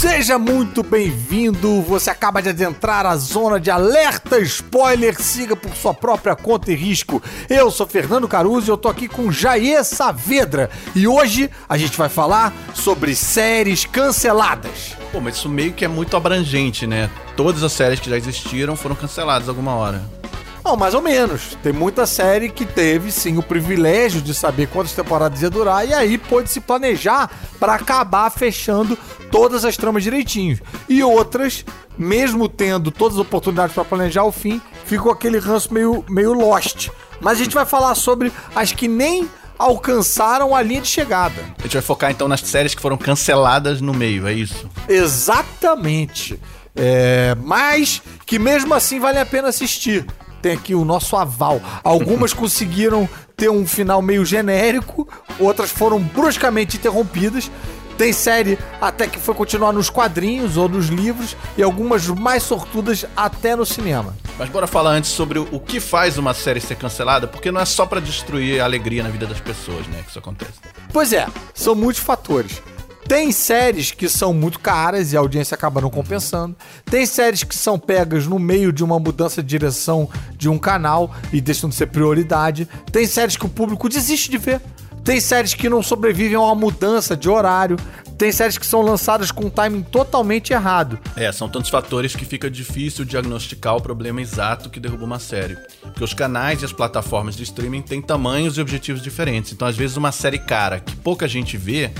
Seja muito bem-vindo. Você acaba de adentrar a zona de alerta spoiler. Siga por sua própria conta e risco. Eu sou Fernando Caruso e eu tô aqui com Jair Saavedra. E hoje a gente vai falar sobre séries canceladas. Pô, mas isso meio que é muito abrangente, né? Todas as séries que já existiram foram canceladas alguma hora. Não, mais ou menos. Tem muita série que teve sim o privilégio de saber quantas temporadas ia durar e aí pôde se planejar para acabar fechando todas as tramas direitinho. E outras, mesmo tendo todas as oportunidades para planejar o fim, ficou aquele ranço meio, meio lost. Mas a gente vai falar sobre as que nem alcançaram a linha de chegada. A gente vai focar então nas séries que foram canceladas no meio, é isso? Exatamente. É, mas que mesmo assim vale a pena assistir. Tem aqui o nosso aval. Algumas conseguiram ter um final meio genérico, outras foram bruscamente interrompidas. Tem série até que foi continuar nos quadrinhos ou nos livros e algumas mais sortudas até no cinema. Mas bora falar antes sobre o que faz uma série ser cancelada, porque não é só para destruir a alegria na vida das pessoas, né, que isso acontece. Pois é, são muitos fatores. Tem séries que são muito caras e a audiência acaba não compensando. Tem séries que são pegas no meio de uma mudança de direção de um canal e deixam de ser prioridade. Tem séries que o público desiste de ver. Tem séries que não sobrevivem a uma mudança de horário. Tem séries que são lançadas com um timing totalmente errado. É, são tantos fatores que fica difícil diagnosticar o problema exato que derruba uma série. Porque os canais e as plataformas de streaming têm tamanhos e objetivos diferentes. Então, às vezes, uma série cara que pouca gente vê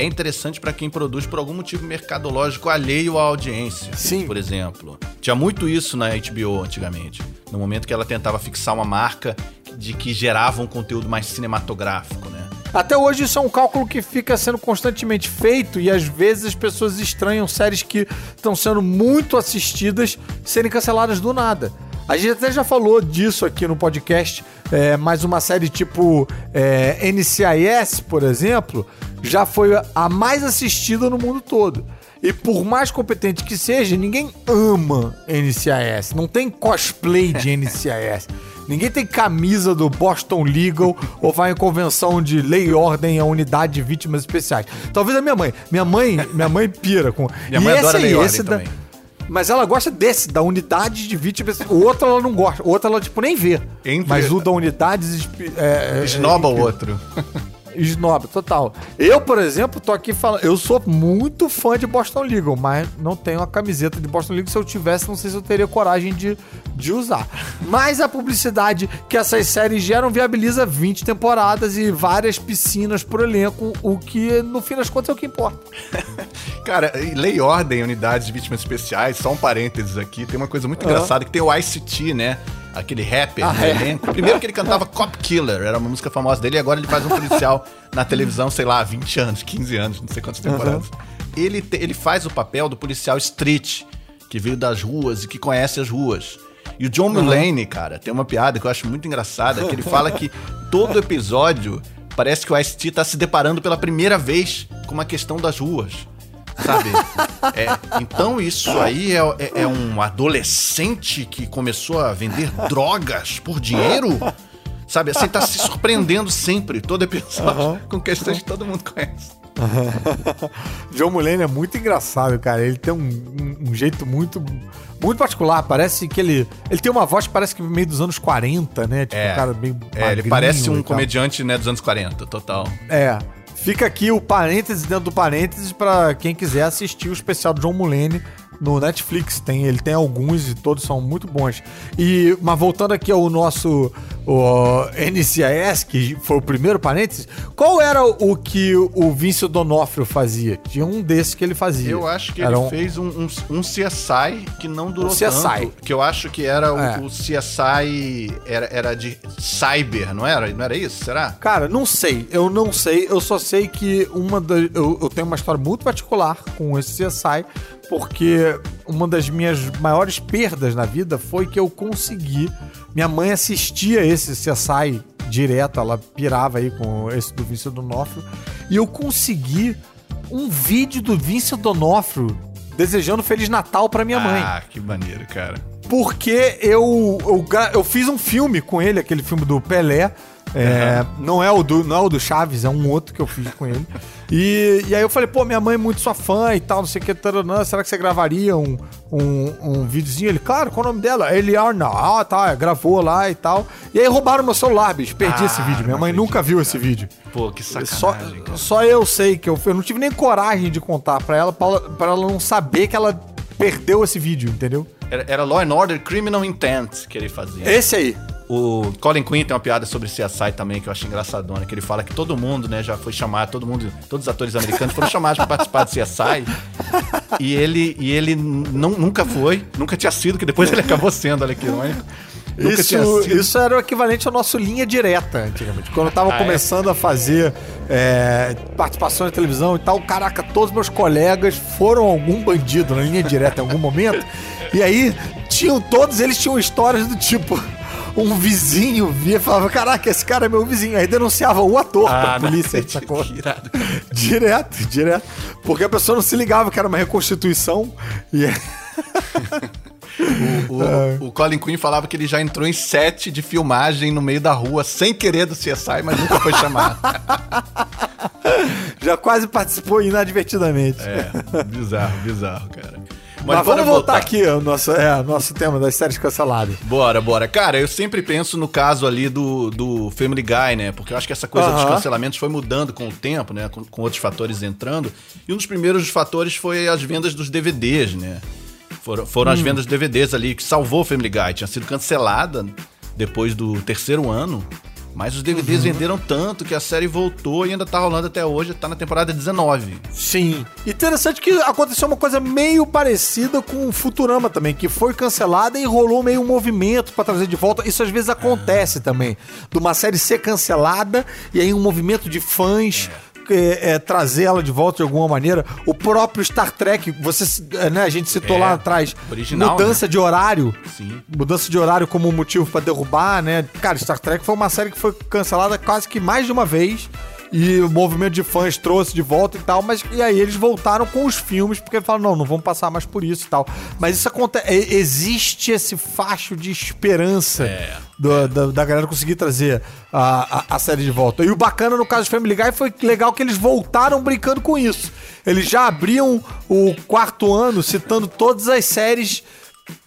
é interessante para quem produz por algum motivo mercadológico alheio à audiência. Sim. Por exemplo. Tinha muito isso na HBO antigamente. No momento que ela tentava fixar uma marca de que gerava um conteúdo mais cinematográfico, né? Até hoje isso é um cálculo que fica sendo constantemente feito e às vezes as pessoas estranham séries que estão sendo muito assistidas serem canceladas do nada. A gente até já falou disso aqui no podcast, é, mas uma série tipo é, NCIS, por exemplo, já foi a mais assistida no mundo todo. E por mais competente que seja, ninguém ama NCIS. Não tem cosplay de NCIS. Ninguém tem camisa do Boston Legal ou vai em convenção de lei e ordem a unidade de vítimas especiais. Talvez a minha mãe. Minha mãe, minha mãe pira com. Minha mãe e adora esse aí, lei esse da- também. Mas ela gosta desse, da unidade de vítimas. O outro ela não gosta. O outro ela, tipo, nem vê. Vê. Mas o da unidades. É, é, Esnoba é, o outro. Snob, total. Eu, por exemplo, tô aqui falando. Eu sou muito fã de Boston Legal, mas não tenho a camiseta de Boston Legal. Se eu tivesse, não sei se eu teria coragem de, de usar. Mas a publicidade que essas séries geram viabiliza 20 temporadas e várias piscinas por elenco, o que, no fim das contas, é o que importa. Cara, lei e ordem, unidades de vítimas especiais, só um parênteses aqui, tem uma coisa muito Ah. engraçada que tem o ICT, né? Aquele rapper Ah, é? Primeiro que ele cantava Cop Killer, era uma música famosa dele, e agora ele faz um policial na televisão, sei lá, há 20 anos, 15 anos, não sei quantas temporadas. Ele, te- ele faz o papel do policial street, que veio das ruas e que conhece as ruas. E o John Mulaney, cara, tem uma piada que eu acho muito engraçada, que ele fala que todo episódio parece que o Ice-T tá se deparando pela primeira vez com uma questão das ruas. Sabe? É, então isso aí é, é- é um adolescente que começou a vender drogas por dinheiro? Sabe, assim, tá se surpreendendo sempre, todo episódio, com questões que todo mundo conhece. John Mulaney é muito engraçado, cara. Ele tem um, um- um jeito muito muito particular. Parece que ele ele tem uma voz que parece que meio dos anos 40, né? Tipo, É. um cara meio É, ele parece um comediante, né, dos anos 40, total. É. Fica aqui o parênteses dentro do parênteses pra quem quiser assistir o especial do John Mulaney no Netflix. Tem, ele tem alguns e todos são muito bons. E, mas voltando aqui ao nosso o NCIS, que foi o primeiro parênteses, qual era o que o Vince Donofrio fazia? Tinha um desses que ele fazia. Eu acho que Era ele um- fez um, um, um CSI que não durou Um CSI. tanto. Que eu acho que era o, É. o CSI era, era de cyber, não era? Não era isso? Será? Cara, não sei. Eu não sei. Eu só sei que uma das. Eu, eu tenho uma história muito particular com esse CSI, porque uma das minhas maiores perdas na vida foi que eu consegui. Minha mãe assistia esse CSI direto, ela pirava aí com esse do Vince Donofrio, e eu consegui um vídeo do Vince Donofrio desejando Feliz Natal pra minha mãe. Ah, que maneiro, cara. Porque eu, eu, eu fiz um filme com ele, aquele filme do Pelé, É, Não é o do não é o do Chaves, é um outro que eu fiz com ele. E, e aí eu falei, pô, minha mãe é muito sua fã e tal, não sei o que, taranã, será que você gravaria um, um, um videozinho? Ele, claro, qual é o nome dela? Eliarna. Ah, tá, gravou lá e tal. E aí roubaram meu celular, bicho, perdi Ah, esse vídeo. Minha mãe acredito, nunca viu esse vídeo. Pô, que Só, sacanagem, cara. só eu sei que eu, eu não tive nem coragem de contar pra ela, pra ela, pra ela não saber que ela perdeu esse vídeo, entendeu? Era, era Law and Order Criminal Intent que ele fazia. Esse aí. O Colin Quinn tem uma piada sobre CSI também que eu acho engraçadona, que ele fala que todo mundo, né, já foi chamado, todo mundo, todos os atores americanos foram chamados para participar do CSI. e ele, e ele não, nunca foi, nunca tinha sido, que depois ele acabou sendo, olha aqui, não é? Nunca Isso, isso era o equivalente ao nosso linha direta, antigamente. Quando eu tava Ah, é? começando a fazer é, participação na televisão e tal, caraca, todos meus colegas foram algum bandido na linha direta em algum momento. E aí, tinham, todos eles tinham histórias do tipo. Um vizinho via e falava: Caraca, esse cara é meu vizinho. Aí denunciava o ator pra Ah, não polícia, acredito, sacou? que irado. Direto, direto. Porque a pessoa não se ligava que era uma reconstituição. E O, o Colin Quinn falava que ele já entrou em set de filmagem no meio da rua, sem querer do CSI, mas nunca foi chamado. já quase participou inadvertidamente. É, bizarro, bizarro, cara. Mas, bora vamos voltar, aqui ao nosso, é, nosso tema das séries canceladas. Bora, bora. Cara, eu sempre penso no caso ali do, do Family Guy, né? Porque eu acho que essa coisa dos Aham. cancelamentos foi mudando com o tempo, né? Com, com outros fatores entrando. E um dos primeiros fatores foi as vendas dos DVDs, né? Foram, foram Hum. as vendas dos DVDs ali que salvou o Family Guy. Tinha sido cancelada depois do terceiro ano. Mas os DVDs Uhum. venderam tanto que a série voltou e ainda tá rolando até hoje, tá na temporada 19. Sim. Interessante que aconteceu uma coisa meio parecida com o Futurama também, que foi cancelada e rolou meio um movimento pra trazer de volta. Isso às vezes acontece também. De uma série ser cancelada e aí um movimento de fãs. é, é, trazer ela de volta de alguma maneira. O próprio Star Trek, você, é, né, a gente citou É, lá atrás, original, mudança de horário. Sim. Mudança de horário como motivo pra derrubar, né? Cara, Star Trek foi uma série que foi cancelada quase que mais de uma vez. E o movimento de fãs trouxe de volta e tal, mas e aí eles voltaram com os filmes, porque falaram, não, não vamos passar mais por isso e tal. Mas isso acontece. é, Existe esse facho de esperança É. do- da, da galera conseguir trazer a, a, a série de volta. E o bacana no caso de Family Guy foi legal que eles voltaram brincando com isso. Eles já abriam o quarto ano citando todas as séries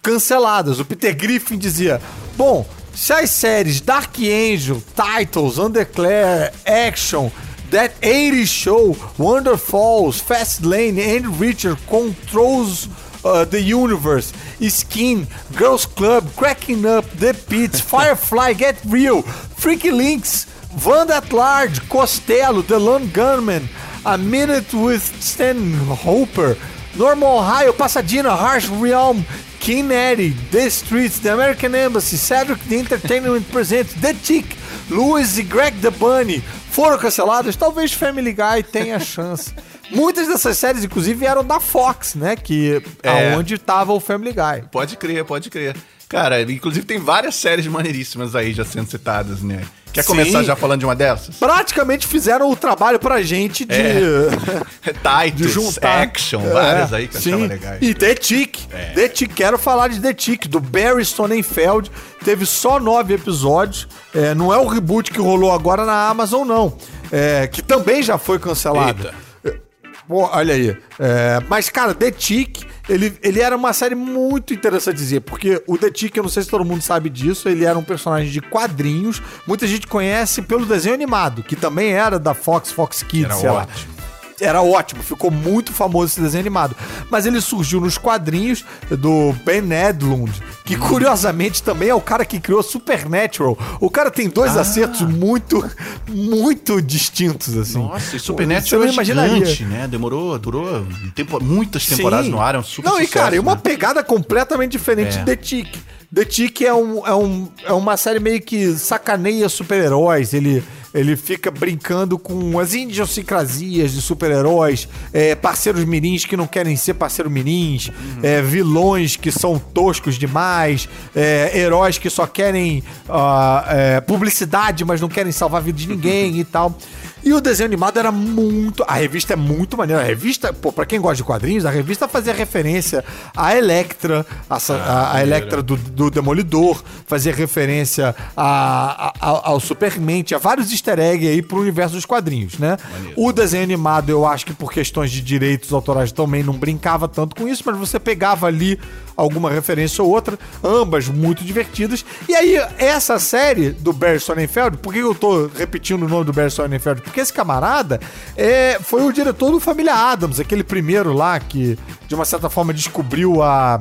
canceladas. O Peter Griffin dizia: Bom, se as séries Dark Angel, Titles, Underclare, Action, That 80 Show, Wonder Falls, Fast Lane, and Richard Controls uh, the Universe, Skin, Girls Club, Cracking Up, The Pits, Firefly, Get Real, Freaky Links, Wanda at Large, Costello, The Lone Gunman, A Minute with Stan Hooper, Normal Ohio, Pasadena, Harsh Realm, King Eddie, The Streets, The American Embassy, Cedric The Entertainment Presents, The Tick, Louis e Greg The Bunny foram cancelados. Talvez Family Guy tenha chance. Muitas dessas séries, inclusive, vieram da Fox, né? Que É. aonde tava o Family Guy. Pode crer, pode crer. Cara, inclusive tem várias séries maneiríssimas aí já sendo citadas, né? Quer Sim. começar já falando de uma dessas? Praticamente fizeram o trabalho pra gente de. É. de Titles, juntar. Action, várias É, aí que eu sim. achava legais. E The Tick. É. The Tick, quero falar de The Tick, do Barry Sonnenfeld. Teve só nove episódios. É, não é o reboot que rolou agora na Amazon, não. É, que também já foi cancelado. Eita. Pô, olha aí. É, mas, cara, The Tick, ele, ele era uma série muito interessante de dizer, porque o The Tick, eu não sei se todo mundo sabe disso, ele era um personagem de quadrinhos. Muita gente conhece pelo desenho animado, que também era da Fox, Fox Kids, Era sei lá ótimo. era ótimo, ficou muito famoso esse desenho animado. Mas ele surgiu nos quadrinhos do Ben Edlund, que curiosamente também é o cara que criou Supernatural. O cara tem dois acertos muito, muito distintos, assim. Nossa, e Supernatural é gigante, né? Demorou, durou tempo, muitas temporadas Sim. no ar, é um super Não, e sucesso, cara, e uma né? pegada completamente diferente É. de The Tick. The Tick é, um, é, um, é uma série meio que sacaneia super-heróis. Ele, ele fica brincando com as idiosincrasias de super-heróis, é, parceiros mirins que não querem ser parceiro mirins, é, vilões que são toscos demais, é, heróis que só querem é, publicidade, mas não querem salvar a vida de ninguém e tal. E o desenho animado era muito. A revista é muito maneira. A revista, pô, pra quem gosta de quadrinhos, a revista fazia referência à Electra, a, a, a Electra do, do Demolidor, fazia referência a, a- ao Superman, tinha vários easter eggs aí pro universo dos quadrinhos, né? O desenho animado, eu acho que por questões de direitos autorais também não brincava tanto com isso, mas você pegava ali alguma referência ou outra, ambas muito divertidas. E aí, essa série do Barry Sonnenfeld, por que eu tô repetindo o nome do Barry Sonnenfeld? Porque esse camarada é, foi o diretor do Família Adams, aquele primeiro lá que, de uma certa forma, descobriu a.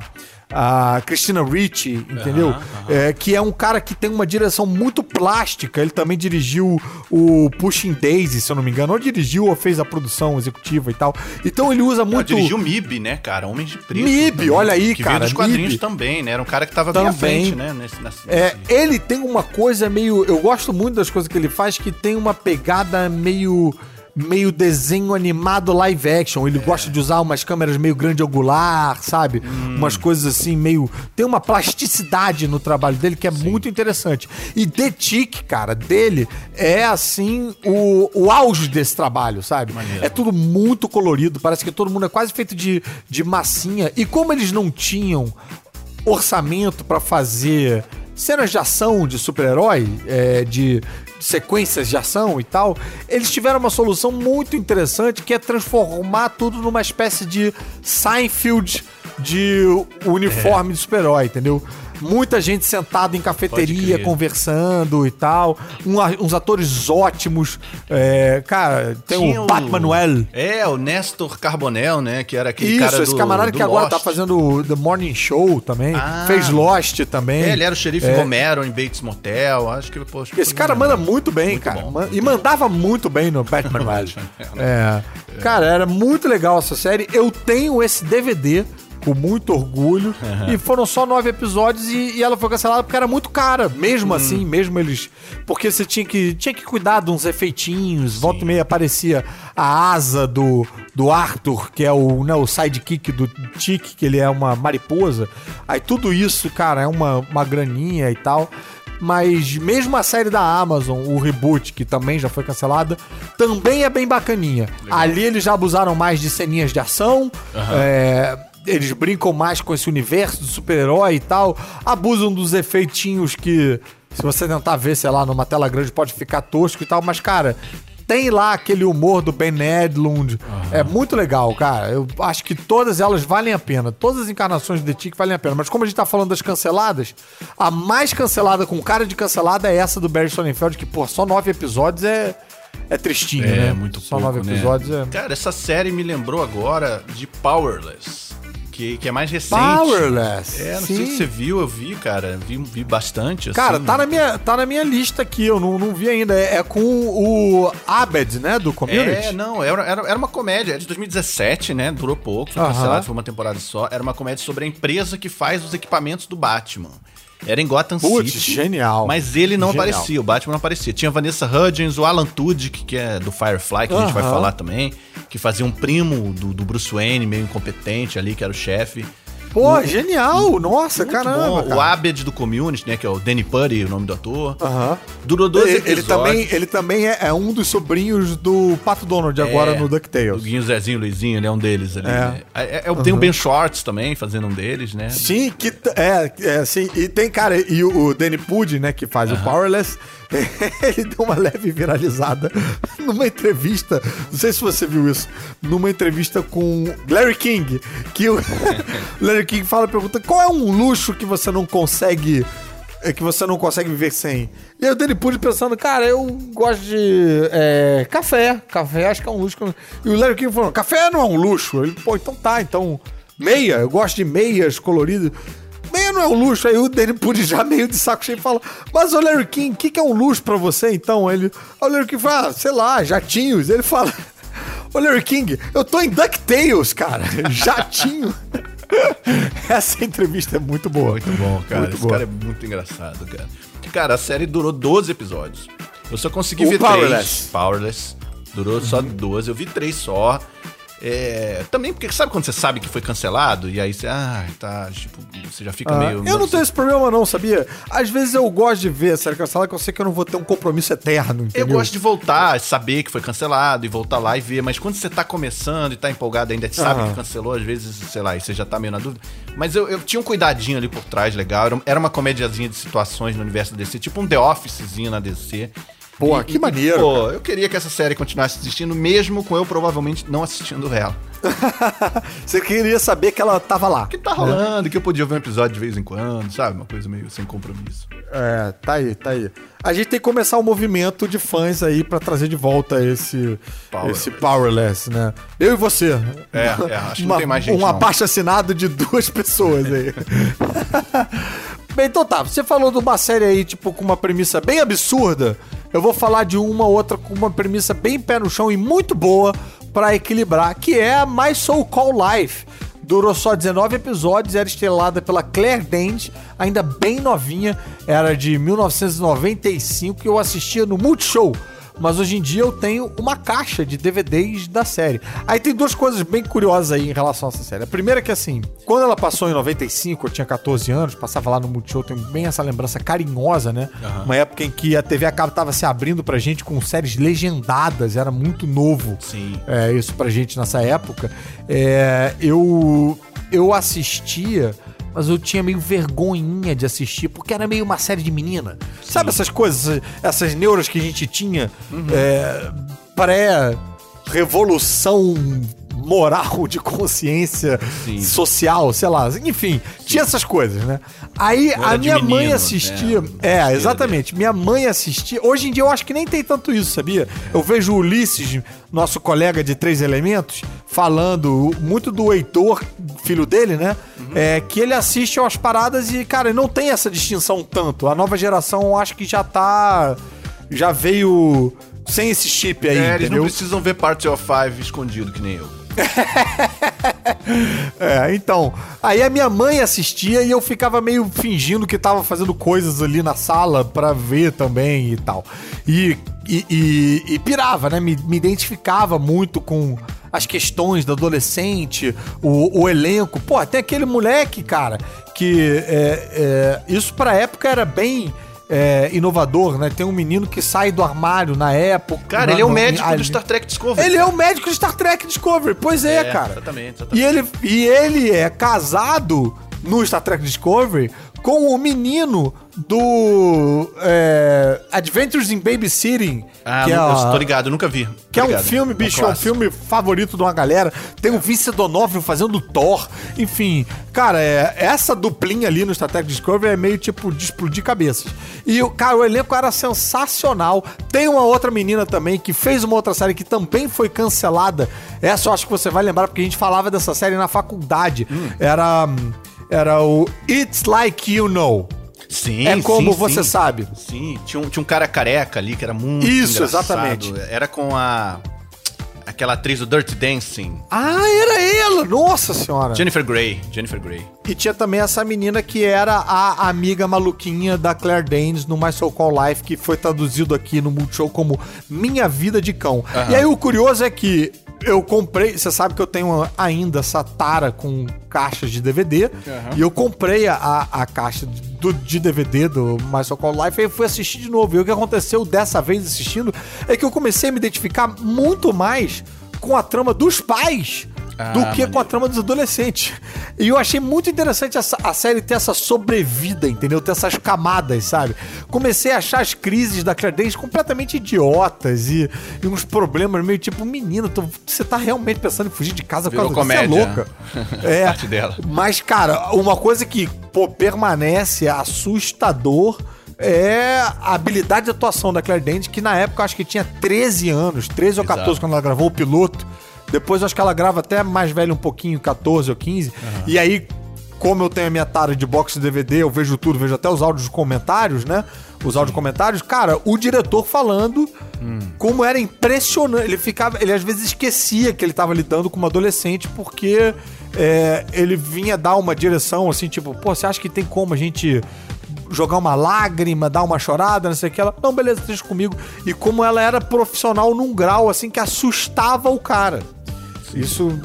A Christina Ricci, entendeu? É, que é um cara que tem uma direção muito plástica. Ele também dirigiu o Pushing Daisy, se eu não me engano. Ou dirigiu ou fez a produção executiva e tal. Então ele usa muito. dirigiu o MIB, né, cara? Homens de Preto. MIB, também, olha aí, que cara, veio dos quadrinhos MIB. também, né? Era um cara que tava bem à Também. frente, né? Nesse, nesse- É, nesse- ele tem uma coisa meio. Eu gosto muito das coisas que ele faz, que tem uma pegada meio. Meio desenho animado live action. Ele gosta de usar umas câmeras meio grande angular, sabe? Umas coisas assim, meio. Tem uma plasticidade no trabalho dele que é muito interessante. E The Tick, cara, dele é assim o, o auge desse trabalho, sabe? É tudo muito colorido. Parece que todo mundo é quase feito de, de massinha. E como eles não tinham orçamento pra fazer cenas de ação de super-herói, é, de sequências de ação e tal, eles tiveram uma solução muito interessante que é transformar tudo numa espécie de Seinfeld de uniforme de super-herói, entendeu? Muita gente sentada em cafeteria, conversando e tal. Um uns atores ótimos. É, cara, tem Tinha o Pat Manuel. É, o Nestor Carbonell, né? Que era aquele Isso, cara esse do, camarada do que agora Lost. tá fazendo o The Morning Show também. Ah. Fez Lost também. É, ele era o xerife É. Romero em Bates Motel. Acho que, poxa, Esse cara manda muito bem, Muito cara. bom, e mandava muito bem no Batman Riley. É. Cara, era muito legal essa série. Eu tenho esse DVD com muito orgulho. E foram só nove episódios e, e ela foi cancelada porque era muito cara. Mesmo assim, mesmo eles. Porque você tinha que, tinha que cuidar de uns efeitinhos. Volta e meia aparecia a asa do, do Arthur, que é o, né, o sidekick do Tic, que ele é uma mariposa. Aí tudo isso, cara, é uma, uma graninha e tal. Mas mesmo a série da Amazon, o reboot, que também já foi cancelada, também é bem bacaninha. Ali eles já abusaram mais de ceninhas de ação. é, eles brincam mais com esse universo do super-herói e tal. Abusam dos efeitinhos que, se você tentar ver, sei lá, numa tela grande, pode ficar tosco e tal. Mas, cara, tem lá aquele humor do Ben Edlund. É muito legal, cara. Eu acho que todas elas valem a pena. Todas as encarnações de The Tick valem a pena. Mas como a gente tá falando das canceladas, a mais cancelada, com cara de cancelada, é essa do Barry Sonnenfeld, que, pô, só nove episódios é, é tristinho, É, né? muito Só pouco, nove né? episódios é... Cara, essa série me lembrou agora de Powerless. Que, que é mais recente. Powerless. É, não Sim. sei se você viu, eu vi, cara. Vi, vi bastante. assim. Cara, tá na, minha, tá na minha lista aqui, eu não, não vi ainda. É, é com o Abed, né, do Community. É, não, era, era, era uma comédia, é de 2017, né? Durou pouco, foi cancelado, foi uma temporada só. Era uma comédia sobre a empresa que faz os equipamentos do Batman. Era em Gotham Putz, City. genial. Mas ele não Genial. aparecia, o Batman não aparecia. Tinha Vanessa Hudgens, o Alan Tudyk, que é do Firefly, que a gente vai falar também, que fazia um primo do, do Bruce Wayne, meio incompetente ali, que era o chefe. Pô, genial! Nossa, caramba. bom. cara. O Abed do Community, né? Que é o Danny Putty, o nome do ator. Aham. Durou 12 Ele, episódios. ele também, ele também é, é um dos sobrinhos do Pato Donald agora É, no O DuckTales. Guinho Zezinho Luizinho, ele é um deles ali. É. né? É, é, Tem o Ben Schwartz também, fazendo um deles, né? Sim, que é, é sim, e tem cara, e o, o Danny Pudi, né, que faz o Powerless, ele deu uma leve viralizada numa entrevista, não sei se você viu isso, numa entrevista com Larry King, que o Larry King fala, pergunta, qual é um luxo que você não consegue é que você não consegue viver sem. E aí o Danny Pudi pensando, cara, eu gosto de é, café. Café acho que é um luxo. E o Larry King falou, café não é um luxo. Ele, pô, então tá, então meia, eu gosto de meias coloridas. Meia não é um luxo. Aí o Danny Pudi já meio de saco cheio fala, mas o Larry King, o que, que é um luxo pra você então? Ele, o Larry King fala, ah, sei lá, jatinhos. Ele fala, ô Larry King, eu tô em DuckTales, cara, jatinho. Essa entrevista é muito boa. Muito bom, cara. Muito Esse boa. cara é muito engraçado, cara. Cara, a série durou 12 episódios. Eu só consegui O ver Powerless. três. Powerless. Durou só 12. Eu vi três só. É, também porque sabe quando você sabe que foi cancelado e aí você, ah, tá, tipo, você já fica Ah, meio. eu não tenho esse problema não, sabia? Às vezes eu gosto de ver a série cancelada que eu sei que eu não vou ter um compromisso eterno, Eu entendeu? gosto de voltar, saber que foi cancelado e voltar lá e ver, mas quando você tá começando e tá empolgado, ainda sabe Aham. que cancelou, às vezes, sei lá, e você já tá meio na dúvida. Mas eu, eu tinha um cuidadinho ali por trás legal, era, era uma comediazinha de situações no universo DC, tipo um The Officezinho na DC. Pô, E- que e- maneiro, Pô, eu queria que essa série continuasse assistindo, mesmo com eu provavelmente não assistindo ela. Você queria saber que ela tava lá. Que tá rolando, que eu podia ver um episódio de vez em quando, sabe? Uma coisa meio sem compromisso. É, tá aí, tá aí. A gente tem que começar um movimento de fãs aí pra trazer de volta esse Powerless. esse powerless, né? Eu e você. É, é, acho que não tem mais gente, Um abaixo assinado de duas pessoas aí. Bem, então tá, você falou de uma série aí, tipo, com uma premissa bem absurda. Eu vou falar de uma outra com uma premissa bem pé no chão e muito boa pra equilibrar, que é a My So Call Life. Durou só 19 episódios, era estrelada pela Claire Danes, ainda bem novinha, era de 1995 que eu assistia no Multishow. Mas hoje em dia eu tenho uma caixa de DVDs da série. Aí tem duas coisas bem curiosas aí em relação a essa série. A primeira é que assim, quando ela passou em 95, eu tinha 14 anos, passava lá no Multishow, tenho bem essa lembrança carinhosa, né? Uma época em que a TV a cabo tava se abrindo pra gente com séries legendadas, era muito novo. Sim. É, isso pra gente nessa época. É, eu, eu assistia, mas eu tinha meio vergonhinha de assistir, porque era meio uma série de menina. Sabe essas coisas, essas- neuras que a gente tinha é, pré-revolução moral de consciência Sim. social, sei lá, enfim, tinha essas coisas, né? Aí a minha mãe menino, assistia, né? é, Besteira exatamente, minha mãe assistia. Hoje em dia eu acho que nem tem tanto isso, sabia? Eu vejo o Ulisses, nosso colega de Três Elementos, falando muito do Heitor, filho dele, né? É, que ele assiste umas paradas e, cara, não tem essa distinção tanto. A nova geração eu acho que já tá. Já veio sem esse chip aí, É, eles não entendeu? precisam ver Party of Five escondido, que nem eu. É, então. Aí a minha mãe assistia e eu ficava meio fingindo que tava fazendo coisas ali na sala pra ver também e tal. E, e, e- e pirava, né? Me, me identificava muito com as questões do adolescente, o, o elenco. Pô, tem aquele moleque, cara, que é, é, isso pra época era bem. é, inovador, né? Tem um menino que sai do armário na época. Cara, na- ele é o médico do Star Trek Discovery. Ele é o médico de Star Trek Discovery. Pois é, É, cara. exatamente, exatamente. E ele, e ele é casado no Star Trek Discovery com o menino do é, Adventures in Babysitting. Ah, que é, eu tô ligado, eu nunca vi. que é um ligado. filme, bicho, é um clássico. filme favorito de uma galera. Tem o Vince D'Onofrio fazendo Thor. Enfim, cara, é, essa duplinha ali no Star Trek Discovery é meio tipo de explodir cabeças. E, o cara, o elenco era sensacional. Tem uma outra menina também que fez uma outra série que também foi cancelada. Essa eu acho que você vai lembrar, porque a gente falava dessa série na faculdade. Hum. Era, era o It's Like You Know. Sim, é como sim, você sim. sabe. Sim, tinha um, tinha um cara careca ali que era muito Isso, engraçado. exatamente. Era com a... Aquela atriz do Dirty Dancing. Ah, era ela! Nossa senhora! Jennifer Grey. Jennifer Grey. E tinha também essa menina que era a amiga maluquinha da Claire Danes no My So Call Life, que foi traduzido aqui no Multishow como Minha Vida de Cão. E aí o curioso é que eu comprei, você sabe que eu tenho ainda essa tara com caixas de DVD, e eu comprei a, a caixa do, de DVD do My So Call Life e fui assistir de novo. E o que aconteceu dessa vez assistindo é que eu comecei a me identificar muito mais com a trama dos pais do Ah, que com a trama dos adolescentes. E eu achei muito interessante essa- a série ter essa sobrevida, entendeu? Ter essas camadas, sabe? Comecei a achar as crises da Claire Danes completamente idiotas e, e uns problemas meio tipo, menino, tu- você tá realmente pensando em fugir de casa por Virou causa disso? Você é comédia. louca. É, Parte dela. mas, cara, uma coisa que, pô, permanece assustador é a habilidade de atuação da Claire Danes, que na época eu acho que tinha 13 anos, 13 ou 14 Exato. quando ela gravou o piloto. Depois acho que ela grava até mais velho um pouquinho, 14 ou 15. E aí, como eu tenho a minha tara de box de DVD, eu vejo tudo, vejo até os áudios comentários, né? Os áudios comentários, cara, o diretor falando como era impressionante. Ele ficava, ele às vezes esquecia que ele tava lidando com uma adolescente porque é, ele vinha dar uma direção assim, tipo, pô, você acha que tem como a gente jogar uma lágrima, dar uma chorada, não sei o que. Ela, não, beleza, deixa comigo. E como ela era profissional num grau assim que assustava o cara. Isso.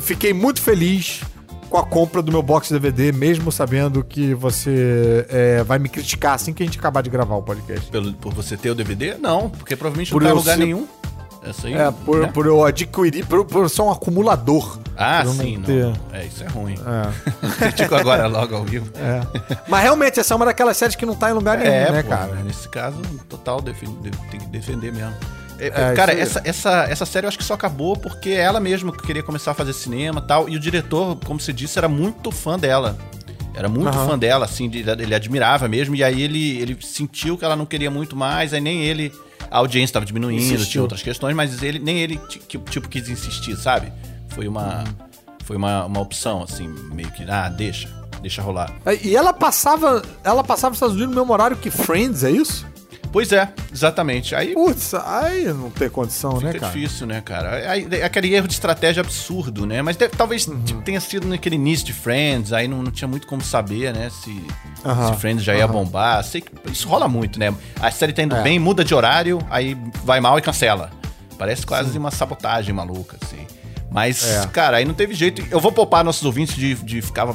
Fiquei muito feliz com a compra do meu box DVD, mesmo sabendo que você é, vai me criticar assim que a gente acabar de gravar o podcast. Pelo, por você ter o DVD? Não, porque provavelmente Por não tá em lugar ser- nenhum. Essa aí, É, por, né? por eu adquirir, por, por ser um acumulador. Ah, sim, não. ter- É, isso é ruim. É, Critico agora logo ao vivo. é. Mas realmente, essa é uma daquelas séries que não tá em lugar nenhum, É, né, pô, cara? Nesse caso, total, tem que defender mesmo. É, É, cara, essa, essa, essa série eu acho que só acabou porque ela mesma queria começar a fazer cinema e tal. E o diretor, como você disse, era muito fã dela. Era muito Aham. fã dela, assim, de- ele admirava mesmo. E aí ele, ele sentiu que ela não queria muito mais, aí nem ele. A audiência estava diminuindo, Insistiu. tinha outras questões, mas ele, nem ele tipo, quis insistir, sabe? Foi uma. Foi uma, uma opção, assim, meio que, ah, deixa, deixa rolar. E ela passava. Ela passava nos Estados Unidos no mesmo horário que Friends, é isso? Pois é, exatamente. Aí Putz, aí não tem condição, né, cara? difícil, né, cara? Aí, é aquele erro de estratégia absurdo, né? Mas deve- talvez Uhum. tipo, tenha sido naquele início de Friends, aí não, não tinha muito como saber, né? Se, Aham, se Friends já ia aham. bombar. Sei que isso rola muito, né? A série tá indo É. bem, muda de horário, aí vai mal e cancela. Parece quase uma sabotagem maluca, assim. Mas, É. cara, aí não teve jeito. Eu vou poupar nossos ouvintes de, de ficar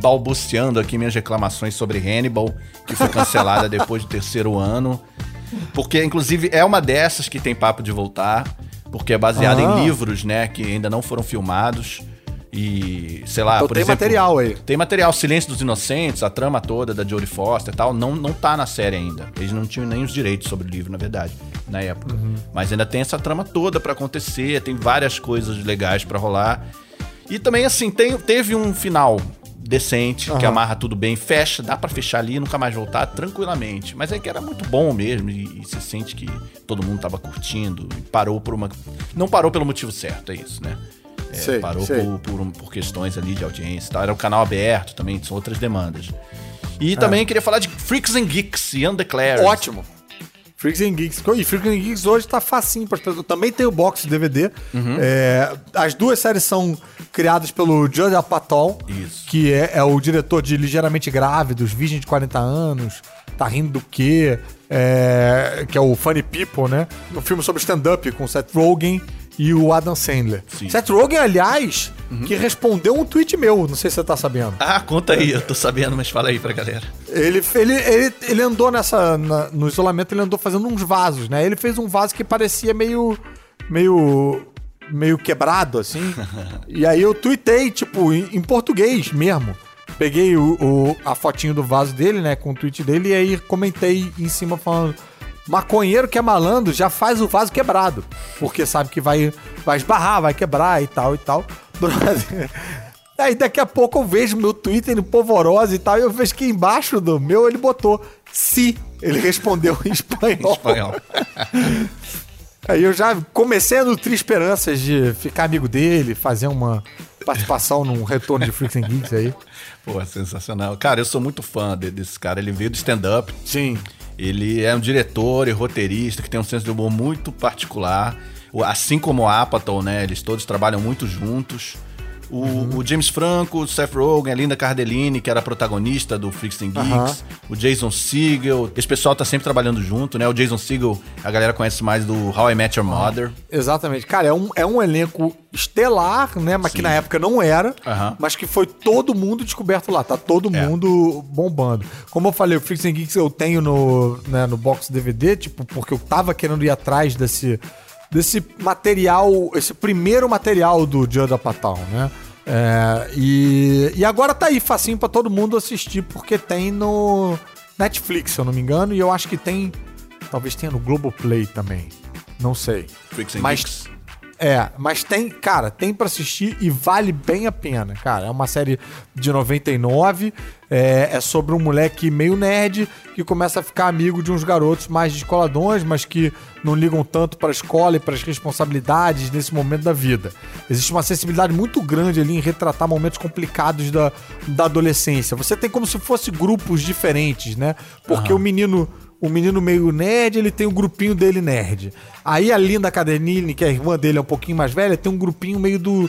balbuciando aqui minhas reclamações sobre Hannibal, que foi cancelada depois do terceiro ano. Porque, inclusive, é uma dessas que tem papo de voltar, porque é baseada Ah. em livros, né, que ainda não foram filmados. E, sei lá, Então por tem exemplo. material aí. Tem material Silêncio dos Inocentes, a trama toda da Jodie Foster e tal, não, não tá na série ainda. Eles não tinham nem os direitos sobre o livro, na verdade, na época. Mas ainda tem essa trama toda pra acontecer, tem várias coisas legais pra rolar. E também, assim, tem, teve um final decente, que Aham. amarra tudo bem, fecha, dá pra fechar ali e nunca mais voltar tranquilamente. Mas é que era muito bom mesmo, e, e você sente que todo mundo tava curtindo, e parou por uma. Não parou pelo motivo certo, é isso, né? É, Sei, parou sei. por, por, por questões ali de audiência e tal. Era um canal aberto também, são outras demandas. E também queria falar de Freaks and Geeks e Undeclared. Ótimo. Freaks and Geeks. E Freaks and Geeks hoje tá facinho para pessoas. Também tem o box DVD. Uhum. É, as duas séries são criadas pelo Judd Apatow, Isso. que é, é o diretor de Ligeiramente Grávidos, Virgem de 40 anos, Tá Rindo do Quê? É, que é o Funny People, né? Um filme sobre stand-up com Seth Rogen e o Adam Sandler. Sim. Uhum. Seth Rogen, aliás, que respondeu um tweet meu, não sei se você tá sabendo. Ah, conta aí, eu tô sabendo, mas fala aí pra galera. Ele, ele, ele, ele andou nessa. na- no isolamento, ele andou fazendo uns vasos, né? Ele fez um vaso que parecia meio. meio. meio quebrado, assim. e aí eu tuitei, tipo, em, em português mesmo. Peguei o, o- a fotinho do vaso dele, né, com o tweet dele, e aí comentei em cima falando. Maconheiro que é malandro já faz o vaso quebrado. Porque sabe que vai, vai esbarrar, vai quebrar e tal e tal. Aí daqui a pouco eu vejo meu Twitter em polvorosa e tal, e eu vejo que embaixo do meu ele botou se. Ele respondeu em espanhol. Espanhol. Aí eu já comecei a nutrir esperanças de ficar amigo dele, fazer uma participação num retorno de Freaks and Geeks aí. Pô, sensacional. Cara, eu sou muito fã de- desse cara. Ele veio do stand-up. Sim. Ele é um diretor e roteirista que tem um senso de humor muito particular. Assim como o Apatow, né? Eles todos trabalham muito juntos. O, Uhum. o James Franco, o Seth Rogen, a Linda Cardellini, que era a protagonista do Freaks and Geeks, Aham. o Jason Segel. Esse pessoal tá sempre trabalhando junto, né? O Jason Segel, a galera conhece mais do How I Met Your Mother. Exatamente. Cara, é um, é um elenco estelar, né? Mas que Sim. na época não era. Mas que foi todo mundo descoberto lá. Tá todo É. mundo bombando. Como eu falei, o Freaks and Geeks eu tenho no, né, no box DVD, tipo, porque eu tava querendo ir atrás desse, desse material, esse primeiro material do Judd Apatow, né? É, e, e agora tá aí, facinho pra todo mundo assistir, porque tem no Netflix, se eu não me engano, e eu acho que tem. Talvez tenha no Globoplay também. Não sei. Mas. É, mas tem, cara, tem pra assistir e vale bem a pena, cara. É uma série de 99, é, é sobre um moleque meio nerd que começa a ficar amigo de uns garotos mais descoladões, mas que não ligam tanto pra escola e pras responsabilidades nesse momento da vida. Existe uma sensibilidade muito grande ali em retratar momentos complicados da, da adolescência. Você tem como se fosse grupos diferentes, né? Porque o menino o menino meio nerd, ele tem o grupinho dele nerd. Aí a Linda Cadernini, que é a irmã dele, é um pouquinho mais velha, tem um grupinho meio do.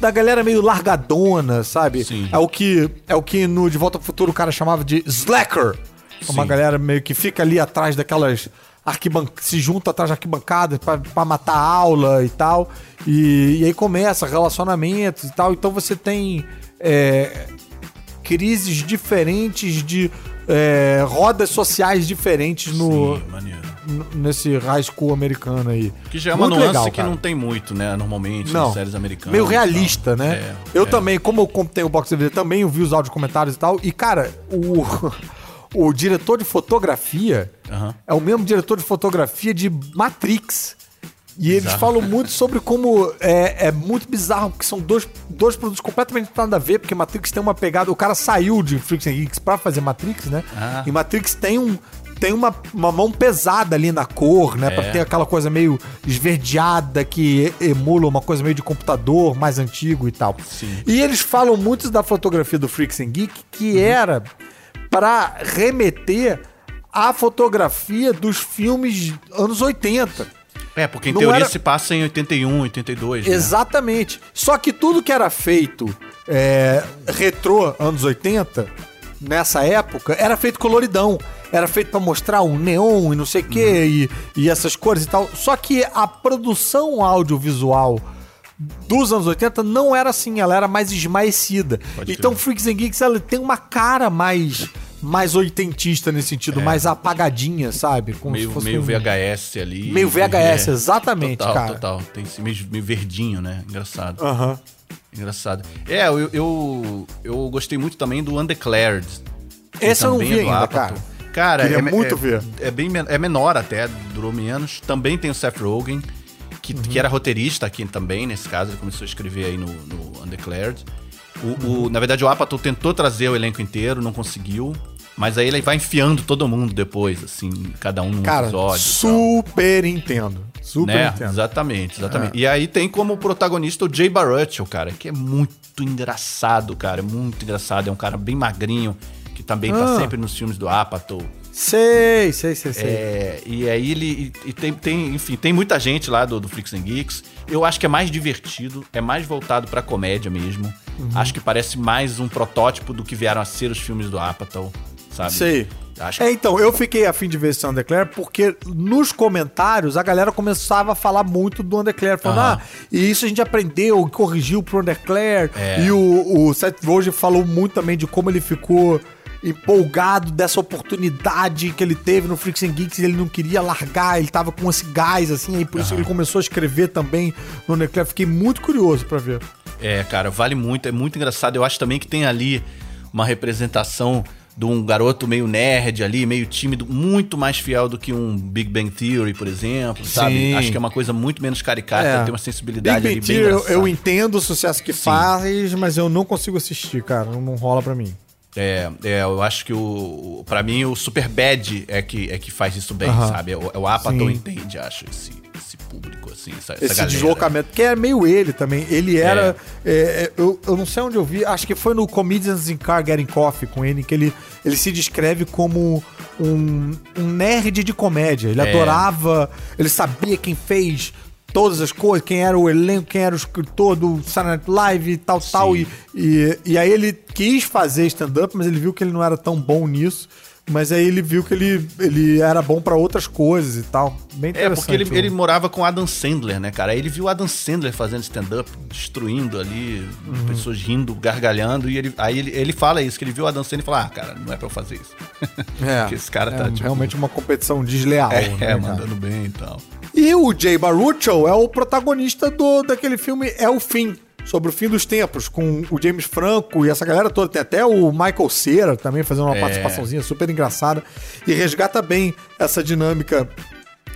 da galera meio largadona, sabe? Sim. É o que é o que no De Volta ao Futuro o cara chamava de slacker. Uma Sim. galera meio que fica ali atrás daquelas arquiban se junta atrás de arquibancada pra, pra matar a aula e tal. E, e aí começa relacionamentos e tal. Então você tem é, crises diferentes de é, rodas sociais diferentes no, Sim, nesse high school americano aí. Que já é uma Muito nuance legal, que cara. não tem muito, né? Normalmente, Não. nas séries americanas. Meio tal. realista, né? É, eu é. também, como eu tenho o box DVD, também vi os áudios comentários e tal. E, cara, o, o diretor de fotografia é o mesmo diretor de fotografia de Matrix. E eles Bizarro. falam muito sobre como é, é muito bizarro, porque são dois, dois produtos completamente nada a ver, porque Matrix tem uma pegada. O cara saiu de Freaks and Geeks pra fazer Matrix, né? Ah. E Matrix tem um. Tem uma, uma mão pesada ali na cor, né? Pra É. ter aquela coisa meio esverdeada que emula uma coisa meio de computador mais antigo e tal. Sim. E eles falam muito da fotografia do Freaks and Geek, que era pra remeter à fotografia dos filmes anos 80. É, porque em teoria era- se passa em 81, 82. né? Exatamente. Só que tudo que era feito é, retrô, anos 80, nessa época, era feito coloridão. Era feito pra mostrar um neon e não sei o quê, e, e essas cores e tal. Só que a produção audiovisual dos anos 80 não era assim, ela era mais esmaecida. Pode então crer. Freaks and Geeks ela tem uma cara mais mais oitentista nesse sentido, mais apagadinha, sabe? Como É. Meio, se fosse meio um- VHS ali. Meio VHS, É, exatamente, total, cara. Total, Tem esse meio, meio verdinho, né? Engraçado. Aham. Engraçado. É, eu, eu, eu gostei muito também do Undeclared. Esse eu não vi é ainda, Apatow. cara. Cara, Queria é, muito é, ver. É, bem, é menor até, durou menos. Também tem o Seth Rogen, que, Uhum. que era roteirista aqui também, nesse caso. Ele começou a escrever aí no, no Undeclared. O, Uhum. o- na verdade, o Apatow tentou trazer o elenco inteiro, não conseguiu. Mas aí ele vai enfiando todo mundo depois, assim, cada um num Cara, episódio. super entendo. Super né? entendo. Exatamente, exatamente. É. E aí tem como protagonista o Jay Baruchel, cara, que é muito engraçado, cara, é muito engraçado. É um cara bem magrinho, que também tá Ah. sempre nos filmes do Apatow. Sei, sei, sei, sei. É, e aí ele. E, e tem, tem, enfim, tem muita gente lá do, do Freaks and Geeks. Eu acho que é mais divertido, é mais voltado pra comédia mesmo. Uhum. Acho que parece mais um protótipo do que vieram a ser os filmes do Apatow, sabe? Sei. Acho É, então, eu fiquei afim de ver esse Undeclare porque nos comentários a galera começava a falar muito do Undeclare, falando, Aham. ah, e isso a gente aprendeu, corrigiu pro Undeclare. É. E o, o Seth Rogen falou muito também de como ele ficou empolgado dessa oportunidade que ele teve no Freaks and Geeks, ele não queria largar, ele tava com esse gás, assim, aí por isso ele começou a escrever também no Undeclare. Fiquei muito curioso pra ver. É, cara, vale muito, é muito engraçado. Eu acho também que tem ali uma representação de um garoto meio nerd ali, meio tímido, muito mais fiel do que um Big Bang Theory, por exemplo, sabe? Sim. Acho que é uma coisa muito menos caricata, tem uma sensibilidade Big ali Bang bem Theory, eu, eu entendo o sucesso que faz, mas eu não consigo assistir, cara. Não, não rola pra mim. É, é, eu acho que o, o para mim o Super Bad é que é que faz isso bem, Aham. sabe? O, o Apatow entende, acho, esse, esse público assim, essa, essa Esse galera. deslocamento, que é meio ele também. Ele era. é, é, eu, eu não sei onde eu vi, acho que foi no Comedians in Car Getting Coffee com ele, que ele, ele se descreve como um, um nerd de comédia. Ele É. adorava, ele sabia quem fez todas as coisas, quem era o elenco, quem era o escritor do Saturday Night Live e tal, tal. E, e, e aí ele quis fazer stand-up, mas ele viu que ele não era tão bom nisso. Mas aí ele viu que ele, ele era bom pra outras coisas e tal. Bem É, interessante. porque ele, ele morava com Adam Sandler, né, cara? Aí ele viu Adam Sandler fazendo stand-up, destruindo ali, Uhum. pessoas rindo, gargalhando, e ele, aí ele, ele fala isso, que ele viu o Adam Sandler e fala, ah, cara, não é pra eu fazer isso. É, Porque esse cara é tá, tipo, realmente uma competição desleal. É, né, é, mandando bem e tal. E o Jay Baruchel é o protagonista do, daquele filme É o Fim, sobre o fim dos tempos, com o James Franco e essa galera toda. Tem até o Michael Cera também fazendo uma É. participaçãozinha super engraçada. E resgata bem essa dinâmica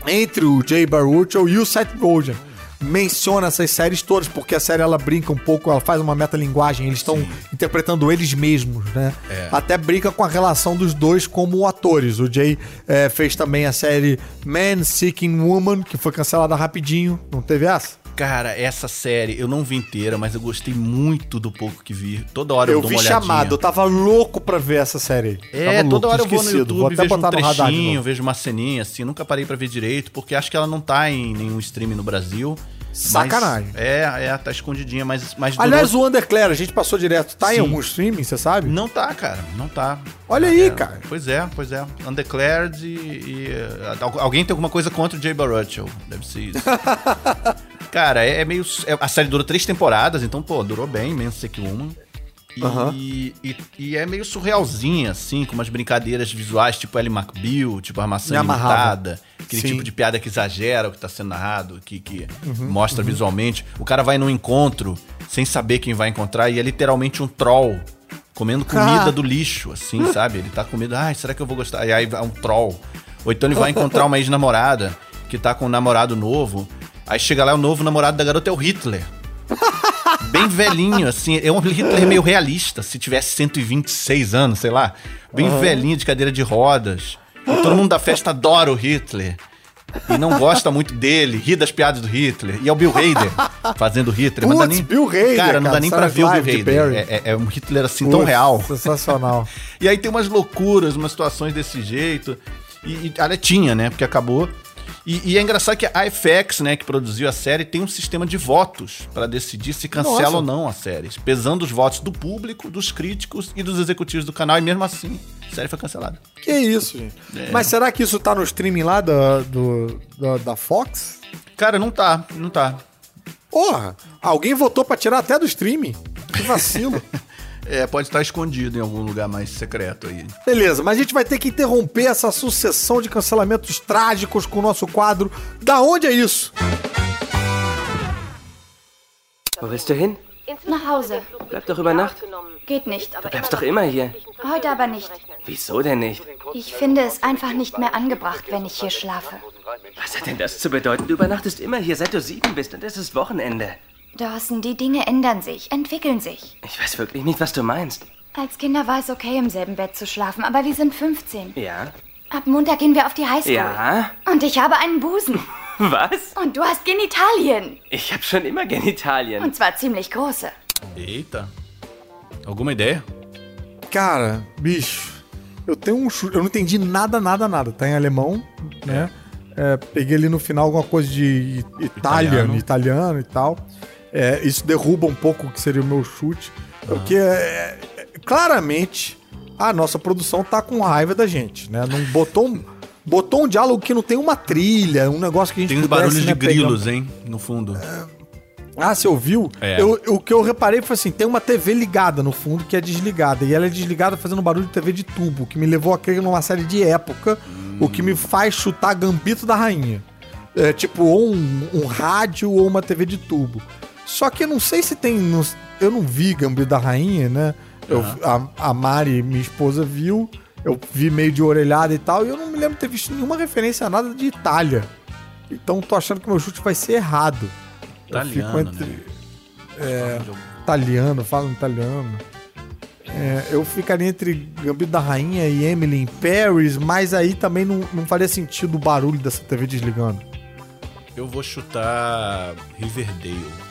entre o Jay Baruchel e o Seth Rogen. Menciona essas séries todas, porque a série ela brinca um pouco, ela faz uma metalinguagem, eles estão interpretando eles mesmos, né? É. Até brinca com a relação dos dois como atores. O Jay eh, fez também a série Man Seeking Woman, que foi cancelada rapidinho. Não teve essa? Cara, essa série eu não vi inteira, mas eu gostei muito do pouco que vi. Toda hora eu, Eu dou vi uma olhadinha. chamado, eu tava louco pra ver essa série aí. É, Tava toda hora eu vou no. YouTube, vejo um radar de trechinho, vejo uma ceninha, assim, nunca parei pra ver direito, porque acho que ela não tá em nenhum stream no Brasil. Sacanagem. Mas, é, é, tá escondidinha, mas, mas Aliás, o Underclear, a gente passou direto. Tá em Sim. algum streaming, você sabe? Não tá, cara, não tá. Olha aí, É, cara. Pois é, pois é. Undeclared e. e, al- alguém tem alguma coisa contra o Jay Baruchel. Deve ser isso. cara, é, é meio. é- a série dura três temporadas, então, pô, durou bem, menos que uma. E, Aham. e, e é meio surrealzinha, assim, com umas brincadeiras visuais, tipo Ellie McBeal, tipo armação limitada. Aquele Sim. tipo de piada que exagera o que tá sendo narrado, que, que Uhum, mostra visualmente. O cara vai num encontro sem saber quem vai encontrar e é literalmente um troll comendo comida Ah. do lixo, assim, sabe? Ele tá comendo, ai, será que eu vou gostar? E aí é um troll. Ou então ele vai encontrar uma ex-namorada que tá com um namorado novo. Aí chega lá, o novo namorado da garota é o Hitler. Bem velhinho, assim. É um Hitler meio realista, se tivesse 126 anos, sei lá. Bem velhinho, de cadeira de rodas. E todo mundo da festa adora o Hitler. E não gosta muito dele, ri das piadas do Hitler. E é o Bill Hader fazendo Hitler. Mas não dá Putz, nem, Bill Hader, Cara, não cara, dá nem pra ver o Bill Hader. É, é- é um Hitler assim tão Putz, real. Sensacional. E aí tem umas loucuras, umas situações desse jeito. E, e tinha, né? Porque acabou. E, e é engraçado que a FX, né, que produziu a série, tem um sistema de votos pra decidir se cancela Nossa. ou não a série. Pesando os votos do público, dos críticos e dos executivos do canal. E mesmo assim, a série foi cancelada. Que isso, gente. É. Mas será que isso tá no streaming lá da, do, da, da Fox? Cara, não tá, não tá. Porra, alguém votou pra tirar até do streaming? Que vacilo. É, pode estar escondido em algum lugar mais secreto aí. Beleza, mas a gente vai ter que interromper essa sucessão de cancelamentos trágicos com o nosso quadro. Da onde é isso? Wo willst du hin? Nach Hause. Bleib doch über Nacht. Geht nicht, aber Du bleibst doch immer hier. heute aber nicht. Wieso denn nicht? Ich finde es einfach nicht mehr angebracht, wenn ich hier schlafe. Was hat denn das zu bedeuten? Du übernachtest immer hier, seit du sieben bist und es ist Wochenende. Dawson, die Dinge ändern sich, entwickeln sich. Ich weiß wirklich nicht, was du meinst. Als Kinder war es okay, im selben Bett zu schlafen, aber wir sind 15. Ja? Ab Montag gehen wir auf die Highschool. Ja? Und ich habe einen Busen. Was? Und du hast Genitalien. Ich habe schon immer Genitalien. Und zwar ziemlich große. Eita. Alguma ideia? Cara, bicho, eu tenho um chute. Eu não entendi nada, nada, nada. Tá em alemão, né? É, peguei ali no final alguma coisa de Itália, Italiano. italiano, e tal. É, isso derruba um pouco o que seria o meu chute. Porque é, é, claramente a nossa produção tá com raiva da gente, né? Não botou um, botou um diálogo que não tem uma trilha, um negócio que a gente Tem uns pudesse, barulhos né, de grilos, hein? No fundo. Ah, você ouviu? É. Eu- o que eu reparei foi assim: tem uma TV ligada no fundo que é desligada. E ela é desligada fazendo barulho de TV de tubo, o que me levou a crer numa série de época, o que me faz chutar Gambito da Rainha. É tipo, ou um, um rádio ou uma TV de tubo. Só que eu não sei se tem. no- eu não vi Gambito da Rainha, né? Eu, a, a Mari, minha esposa, viu. Eu vi meio de orelhada e tal. E eu não me lembro de ter visto nenhuma referência a nada de Itália. Então tô achando que meu chute vai ser errado. Eu fico Italiano, entre- né? italiano, falam italiano. É, eu ficaria entre Gambito da Rainha e Emily in Paris, mas aí também não, não faria sentido o barulho dessa TV desligando. Eu vou chutar Riverdale.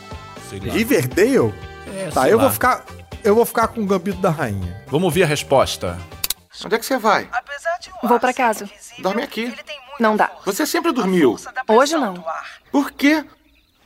Sei lá. Riverdale? É, Tá, sei eu lá. vou ficar. Eu vou ficar com o Gambito da Rainha. Vamos ouvir a resposta. Onde é que você vai? Vou pra casa. Dorme aqui. Não dá. Você sempre dormiu. Hoje não. Por quê?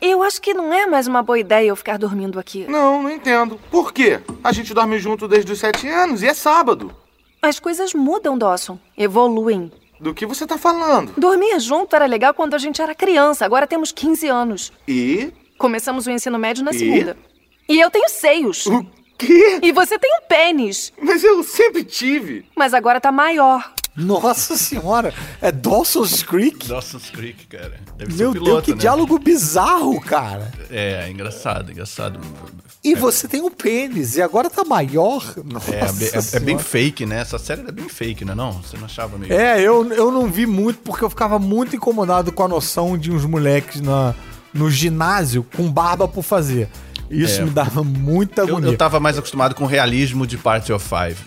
Eu acho que não é mais uma boa ideia eu ficar dormindo aqui. Não, não entendo. Por quê? A gente dorme junto desde os sete anos e é sábado. As coisas mudam, Dawson. Evoluem. Do que você tá falando? Dormir junto era legal quando a gente era criança, agora temos 15 anos. E? Começamos o ensino médio na E? segunda. E eu tenho seios. O quê? E você tem um pênis. Mas eu sempre tive. Mas agora tá maior. Nossa senhora, é Dawson's Creek? Dawson's Creek, cara. Deve Meu Deus, que né? diálogo bizarro, cara. É, engraçado, engraçado. E você tem um pênis, e agora tá maior? Nossa É, é- é, é bem Senhora. fake, né? Essa série é bem fake, né? Não? Você não achava meio. É, eu, eu não vi muito porque eu ficava muito incomodado com a noção de uns moleques na, no ginásio com barba por fazer. Isso É. me dava muita Eu, agonia. eu tava mais acostumado com o realismo de Party of Five.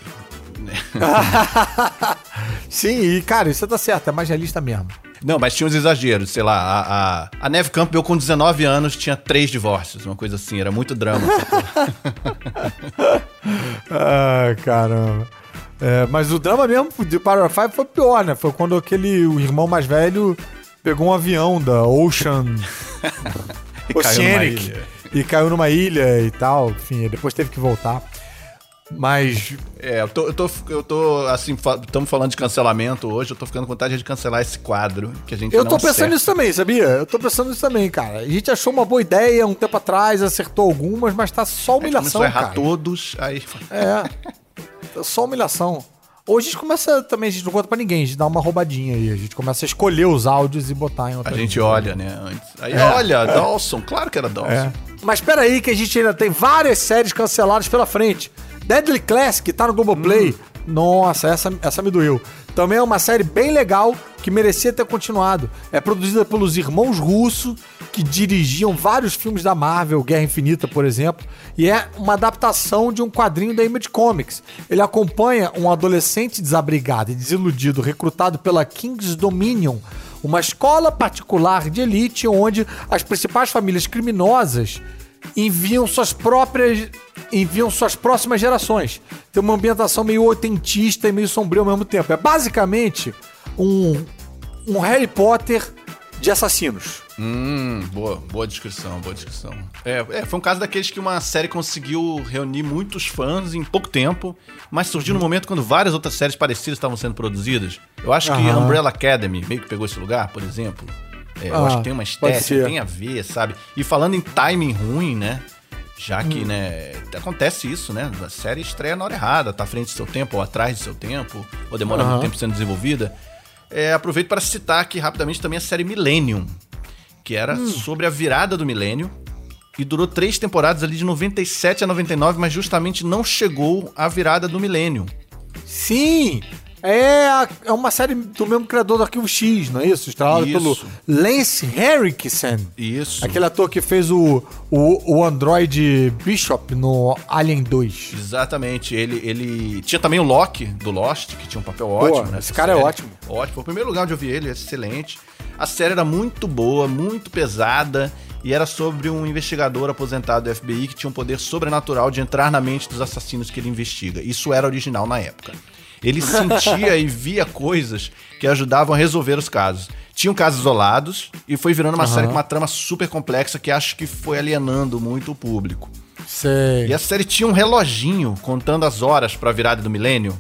Sim, e cara, isso tá certo, é mais realista mesmo. Não, mas tinha uns exageros, sei lá, a, a, a Neve Campbell com 19 anos tinha três divórcios, uma coisa assim, era muito drama. Ai, caramba. É, mas o drama mesmo de Power of Five foi pior, né? Foi quando aquele o irmão mais velho pegou um avião da Ocean. E Oceanic. E caiu numa ilha e tal. Enfim, depois teve que voltar. Mas É, eu tô, eu tô, eu tô assim, estamos falando de cancelamento hoje, eu tô ficando com vontade de cancelar esse quadro que a gente eu tô pensando acerta. nisso também, sabia? Eu tô pensando nisso também, cara. A gente achou uma boa ideia um tempo atrás, acertou algumas, mas tá só A gente humilhação, começou a errar cara. todos, aí... É. Tá só humilhação. Hoje a gente começa também, a gente não conta pra ninguém, a gente dá uma roubadinha aí. A gente começa a escolher os áudios e botar em A outra gente língua. olha, né, antes. Aí, É. olha, Dawson, claro que era Dawson. É. Mas espera aí que a gente ainda tem várias séries canceladas pela frente. Deadly Classic tá no Globoplay. Hum. Nossa, essa, essa me doeu. Também é uma série bem legal que merecia ter continuado. É produzida pelos irmãos Russo, que dirigiam vários filmes da Marvel, Guerra Infinita, por exemplo, e é uma adaptação de um quadrinho da Image Comics. Ele acompanha um adolescente desabrigado e desiludido recrutado pela King's Dominion, uma escola particular de elite onde as principais famílias criminosas enviam suas próprias enviam suas próximas gerações. Tem uma ambientação meio oitentista e meio sombrio ao mesmo tempo. É basicamente um, um Harry Potter de assassinos. Hum, boa, boa descrição, boa descrição. É, é, foi um caso daqueles que uma série conseguiu reunir muitos fãs em pouco tempo, mas surgiu no momento quando várias outras séries parecidas estavam sendo produzidas. Eu acho que Aham. Umbrella Academy meio que pegou esse lugar, por exemplo. É, eu Ah, acho que tem uma estética, tem a ver, sabe? E falando em timing ruim, né? Já Hum. que, né, acontece isso, né? A série estreia na hora errada, tá à frente do seu tempo, ou atrás do seu tempo, ou demora Aham. muito tempo sendo desenvolvida. É, aproveito para citar aqui rapidamente também a série Millennium, que era Hum. sobre a virada do milênio. E durou três temporadas ali de 97 a 99, mas justamente não chegou à virada do milênio. Sim! É, a- é uma série do mesmo criador do Arquivo X, não é isso? Estrelado pelo. Lance Henriksen. Isso. Aquele ator que fez o, o, o Android Bishop no Alien 2. Exatamente. Ele, ele tinha também o Loki do Lost, que tinha um papel ótimo. nessa esse cara é série. ótimo. Ótimo. Foi o primeiro lugar onde eu vi ele, excelente. A série era muito boa, muito pesada. E era sobre um investigador aposentado do FBI que tinha um poder sobrenatural de entrar na mente dos assassinos que ele investiga. Isso era original na época. Ele sentia e via coisas que ajudavam a resolver os casos. Tinham casos isolados e foi virando uma série com uma trama super complexa que acho que foi alienando muito o público. Sei. E a série tinha um reloginho contando as horas pra virada do milênio.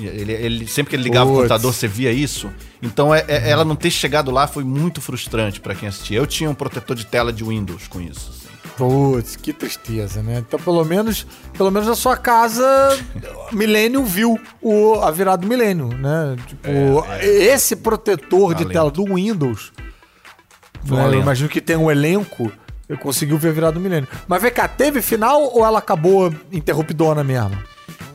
Ele, ele- sempre que ele ligava o Putz. computador, você via isso. Então, é- é- ela não ter chegado lá foi muito frustrante pra quem assistia. Eu tinha um protetor de tela de Windows com isso. Putz, que tristeza, né? Então, pelo menos, pelo menos na sua casa, Millennium viu o, a virada do Millennium, né? Tipo, esse protetor de tela do Windows, né, eu imagino que tem um elenco, eu conseguiu ver a virada do Millennium. Mas vem cá, teve final ou ela acabou interrupidona mesmo?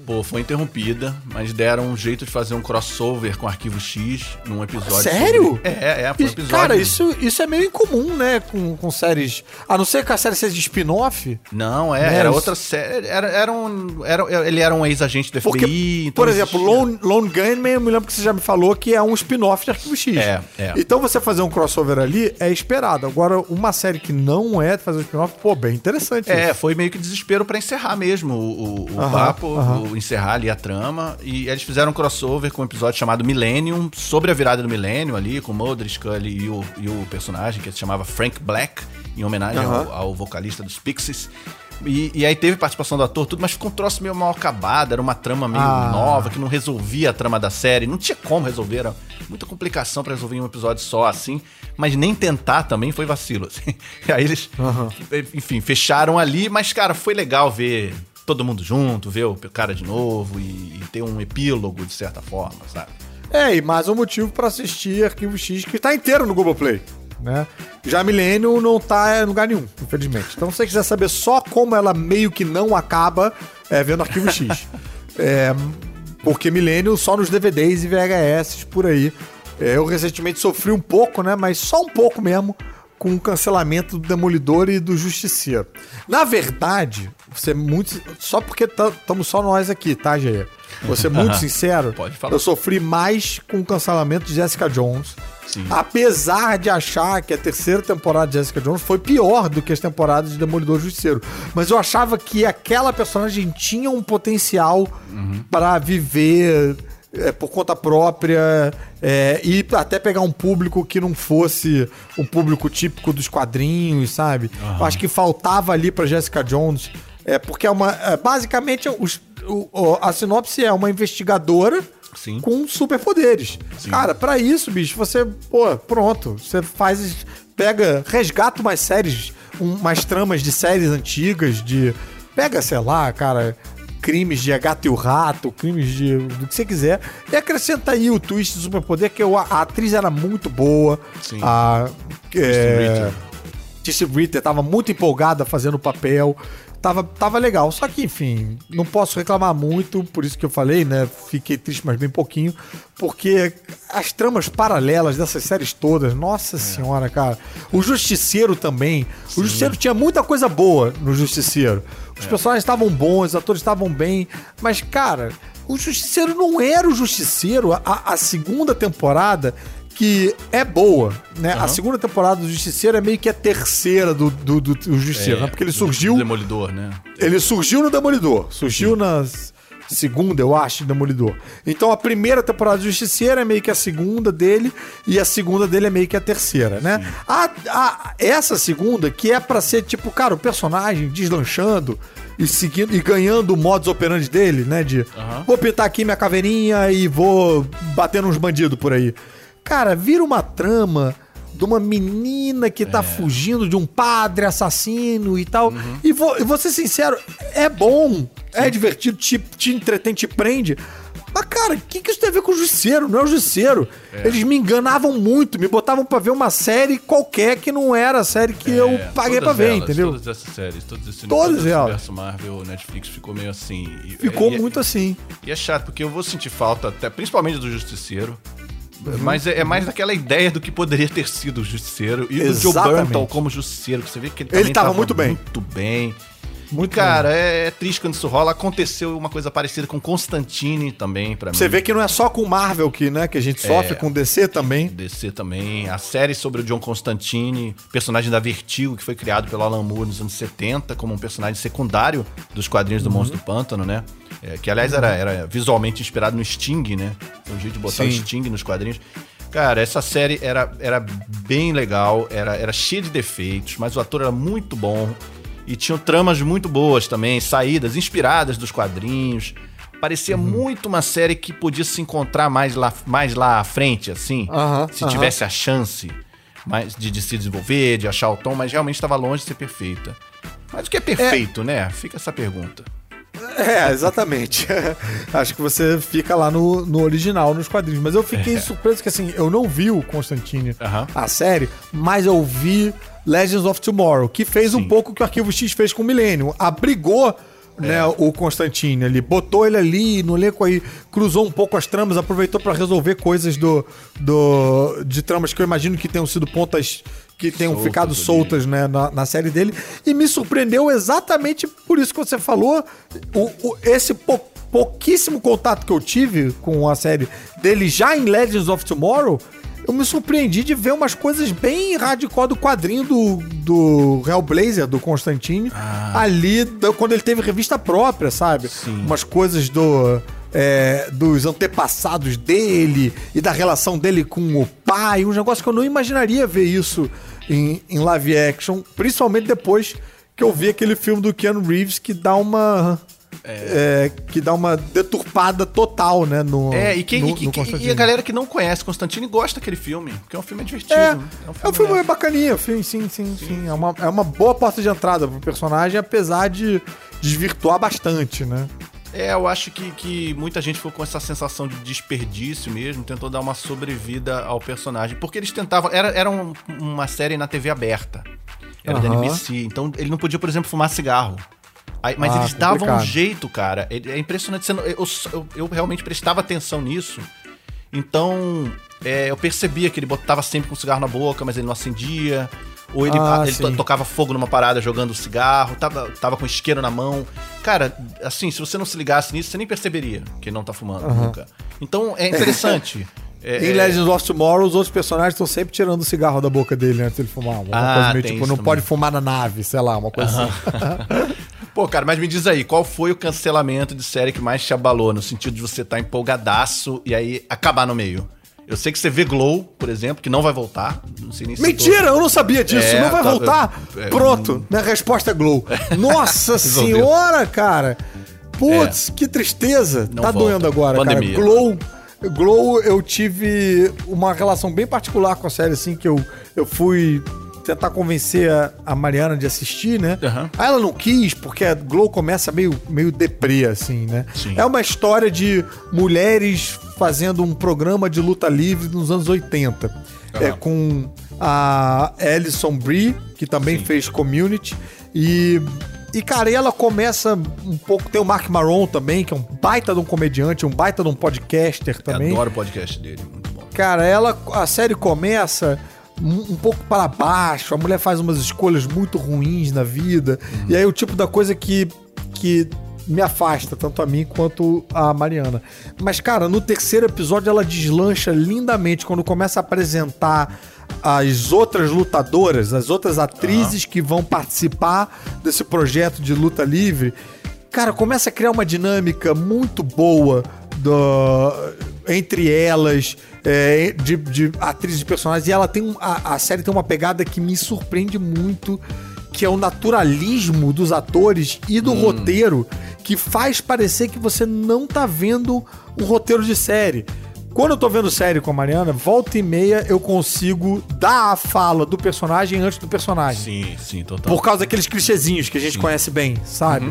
Pô, foi interrompida, mas deram um jeito de fazer um crossover com Arquivo X num episódio. Sério? sobre- É, é, foi um episódio. Cara, isso, isso é meio incomum, né? Com, com séries. A não ser que a série seja de spin-off. Não, é, Né, era outra série. Era, era um, era, ele era um ex-agente do FBI. Porque, então por exemplo, existia- Lone, Lone Gunman, eu me lembro que você já me falou que é um spin-off de Arquivo X. É, é. Então você fazer um crossover ali é esperado. Agora, uma série que não é de fazer um spin-off, pô, bem interessante É, isso. foi meio que desespero pra encerrar mesmo o, o- o Aham, papo, aham. o encerrar ali a trama. E eles fizeram um crossover com um episódio chamado Millennium, sobre a virada do milênio ali, com o Mulder, Scully e o, e o personagem que se chamava Frank Black, em homenagem ao, Aham. ao vocalista dos Pixies. E, e aí teve participação do ator, tudo, mas ficou um troço meio mal acabado, era uma trama meio Ah. nova, que não resolvia a trama da série, não tinha como resolver, era muita complicação pra resolver em um episódio só, assim, mas nem tentar também foi vacilo, assim. E aí eles, enfim, fecharam ali, mas, cara, foi legal ver todo mundo junto, ver o cara de novo e, e ter um epílogo, de certa forma, sabe? É, e mais um motivo pra assistir Arquivo X, que tá inteiro no Globoplay. Né? Já Millennium não tá em lugar nenhum, infelizmente. Então, se você quiser saber só como ela meio que não acaba, é vendo Arquivo X. É, porque Millennium só nos DVDs e VHS por aí. É, eu recentemente sofri um pouco, né? Mas só um pouco mesmo com o cancelamento do Demolidor e do Justiceiro. Na verdade, você muito. Só porque estamos só nós aqui, tá, Gê? Vou ser muito sincero. Pode falar. Eu sofri mais com o cancelamento de Jessica Jones. Sim. Apesar de achar que a terceira temporada de Jessica Jones foi pior do que as temporadas de Demolidor Justiceiro. Mas eu achava que aquela personagem tinha um potencial Uhum. para viver é, por conta própria é, e até pegar um público que não fosse um público típico dos quadrinhos, sabe? Eu acho que faltava ali pra Jessica Jones. É, porque é uma. é, basicamente, os- o- a sinopse é uma investigadora Sim. com superpoderes. Cara, pra isso, bicho, você, pô, pronto. Você faz. Pega, resgata umas séries, um- umas tramas de séries antigas, de. Pega, sei lá, cara. Crimes de Gato e o Rato, crimes de. do que você quiser. E acrescenta aí o twist do superpoder, que eu- a, a atriz era muito boa. Sim. A. É, Ritter. Tish Ritter tava muito empolgada fazendo o papel. Tava, tava legal. Só que, enfim, não posso reclamar muito, por isso que eu falei, né? Fiquei triste, mas bem pouquinho. Porque as tramas paralelas dessas séries todas, nossa senhora, cara. O Justiceiro também. O Justiceiro tinha muita coisa boa no Justiceiro. Os personagens estavam bons, os atores estavam bem. Mas, cara, o Justiceiro não era o Justiceiro. A, a segunda temporada que é boa, né? A segunda temporada do Justiceiro é meio que a terceira do, do, do- do Justiceiro, né? Porque ele surgiu. do Demolidor, né? Ele surgiu no Demolidor. Surgiu na s- segunda, eu acho, de Demolidor. Então a primeira temporada do Justiceiro é meio que a segunda dele e a segunda dele é meio que a terceira, né? A, a- essa segunda, que é pra ser tipo, cara, o personagem deslanchando e seguindo e ganhando o modus operandi dele, né? De vou pintar aqui minha caveirinha e vou bater nos bandidos por aí. Cara, vira uma trama de uma menina que tá fugindo de um padre assassino e tal. E vou, eu vou ser sincero, é bom, é divertido, te, te entretém, te prende. Mas, cara, o que, que isso tem a ver com o Justiceiro? Não é o Justiceiro. Eles me enganavam muito, me botavam pra ver uma série qualquer que não era a série que eu É, paguei pra ver, elas, entendeu? Todas essas séries, todos esse Todas elas. universo Marvel, Netflix ficou meio assim. Ficou e- muito assim. E é chato, porque eu vou sentir falta, até, principalmente do Justiceiro. Uhum. Mas é, é mais daquela ideia do que poderia ter sido o Justiceiro. E do Joe Exatamente. Burntal como Justiceiro, que você vê que ele, Ele tava muito bem. Muito bem. Muito Cara, é, é triste quando isso rola. Aconteceu uma coisa parecida com Constantine também, pra mim. Você vê que não é só com Marvel que, né, que a gente sofre, com DC também. DC também. A série sobre o John Constantine, personagem da Vertigo, que foi criado pelo Alan Moore nos anos 70, como um personagem secundário dos quadrinhos Uhum. do Monstro do Pântano, né? É, que, aliás, era, era visualmente inspirado no Sting, né? Foi um jeito de botar Sim. o Sting nos quadrinhos. Cara, essa série era, era bem legal, era, era cheia de defeitos, mas o ator era muito bom. E tinham tramas muito boas também, saídas inspiradas dos quadrinhos. Parecia Uhum. muito uma série que podia se encontrar mais lá, mais lá à frente, assim. Se tivesse a chance mais de, de se desenvolver, de achar o tom, mas realmente estava longe de ser perfeita. Mas o que é perfeito, né? Fica essa pergunta. É, exatamente. Acho que você fica lá no, no original, nos quadrinhos. Mas eu fiquei surpreso que, assim, eu não vi o Constantine, É. Aham. a série, mas eu vi Legends of Tomorrow, que fez um Sim. pouco o que o Arquivo X fez com o Millennium. Abrigou né, É. o Constantine ali, botou ele ali no elenco aí, cruzou um pouco as tramas, aproveitou pra resolver coisas do, do de tramas que eu imagino que tenham sido pontas que tenham Soltas ficado soltas né, na, na série dele. E me surpreendeu exatamente por isso que você falou. O, o- esse pou- pouquíssimo contato que eu tive com a série dele já em Legends of Tomorrow. Eu me surpreendi de ver umas coisas bem radical do quadrinho do, do Hellblazer, do Constantine, ali da- quando ele teve revista própria, sabe? Sim. Umas coisas do. é, dos antepassados dele e da relação dele com o pai, um negócio que eu não imaginaria ver isso em, em live action, principalmente depois que eu vi aquele filme do Keanu Reeves que dá uma. É, que dá uma deturpada total, né? No, É, e, quem, no- e- no e- a galera que não conhece Constantine gosta daquele filme, porque é um filme divertido. É, né? é um filme leve. bacaninha, sim, sim, sim, sim. É, uma, é uma boa porta de entrada pro personagem, apesar de desvirtuar bastante, né? É, eu acho que, que muita gente ficou com essa sensação de desperdício mesmo, tentou dar uma sobrevida ao personagem. Porque eles tentavam. Era, era um- uma série na TV aberta. Era da Aham. NBC. Então ele não podia, por exemplo, fumar cigarro. Aí- mas Ah, eles davam um jeito, cara. É, é impressionante. Eu, eu- eu realmente prestava atenção nisso. Então, é, eu percebia que ele botava sempre com o cigarro na boca, mas ele não acendia. Ou ele, Ah, ele to- sim. tocava fogo numa parada jogando cigarro, tava, tava com isqueiro na mão. Cara, assim, se você não se ligasse nisso, você nem perceberia que ele não tá fumando nunca. Então, é interessante. É, Em é, Legends of Tomorrow, os outros personagens estão sempre tirando o cigarro da boca dele antes dele fumar. Uma Ah, coisa meio tipo, não pode fumar na nave, sei lá, uma coisa assim. Pô, cara, mas me diz aí, qual foi o cancelamento de série que mais te abalou? No sentido de você estar tá empolgadaço e aí acabar no meio? Eu sei que você vê Glow, por exemplo, que não vai voltar. Não sei nem se Mentira, eu não sabia disso. É, não vai tá- voltar. é, Pronto, minha resposta é Glow. Nossa senhora, cara. Putz, que tristeza. Não tá volta. doendo agora, Pandemia. cara. Glow. Glow, eu tive uma relação bem particular com a série, assim, que eu, eu fui tentar convencer a, a Mariana de assistir, né? Aham. Aí ela não quis, porque a Glow começa meio, meio deprê, assim, né? Sim. É uma história de mulheres fazendo um programa de luta livre nos anos 80. É com a Alison Brie, que também fez Community. E, e, cara, ela começa um pouco. Tem o Mark Maron também, que é um baita de um comediante, um baita de um podcaster também. Adoro o podcast dele, muito bom. Cara, ela, a série começa um, um pouco para baixo, a mulher faz umas escolhas muito ruins na vida, e aí o tipo da coisa que, que me afasta, tanto a mim quanto a Mariana. Mas, cara, no terceiro episódio ela deslancha lindamente quando começa a apresentar as outras lutadoras, as outras atrizes que vão participar desse projeto de luta livre. Cara, começa a criar uma dinâmica muito boa do- entre elas, é, de, de atrizes e personagens. E ela tem um- a, a série tem uma pegada que me surpreende muito, que é o naturalismo dos atores e do roteiro, que faz parecer que você não tá vendo um roteiro de série. Quando eu tô vendo série com a Mariana, volta e meia eu consigo dar a fala do personagem antes do personagem. Sim, sim, total. Por causa daqueles clichêzinhos que a gente conhece bem, sabe?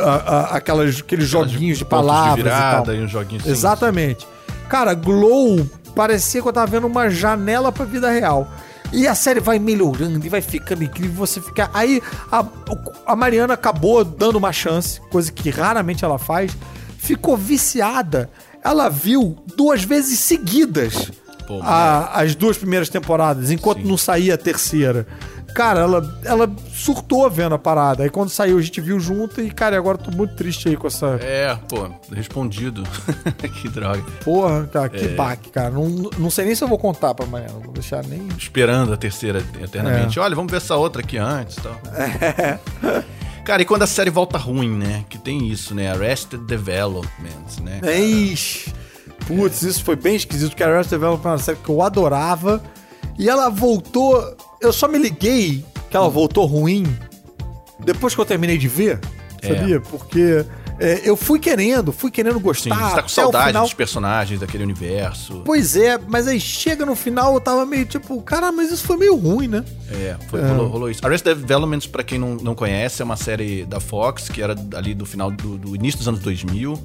A- a- aquelas, aqueles joguinhos de palavras de virada e tal. e uns joguinhos assim. Exatamente. Cara, Glow parecia que eu tava vendo uma janela pra vida real. E a série vai melhorando e vai ficando incrível. Você fica. Aí a, a Mariana acabou dando uma chance, coisa que raramente ela faz. Ficou viciada. Ela viu duas vezes seguidas Pô, a- as duas primeiras temporadas, enquanto Sim. não saía a terceira. Cara, ela, ela surtou vendo a parada. Aí quando saiu, a gente viu junto e, cara, agora eu tô muito triste aí com essa. É, pô, respondido. que droga. Porra, cara, que É. baque, cara. Não, não sei nem se eu vou contar pra amanhã. Não vou deixar nem. Esperando a terceira eternamente. É. Olha, vamos ver essa outra aqui antes e tal. Cara, e quando a série volta ruim, né? Que tem isso, né? Arrested Development, né? Ixi. Putz, isso foi bem esquisito, porque Arrested Development é uma série que eu adorava. E ela voltou. Eu só me liguei que ela voltou ruim depois que eu terminei de ver, É. sabia? Porque é, eu fui querendo, fui querendo Sim, gostar. você tá com saudade final. dos personagens daquele universo. Pois é, mas aí chega no final, eu tava meio tipo, cara, mas isso foi meio ruim, né? É, foi, Rolou, rolou isso. Arrested Development, pra quem não, não conhece, é uma série da Fox, que era ali do final do, do início dos anos 2000.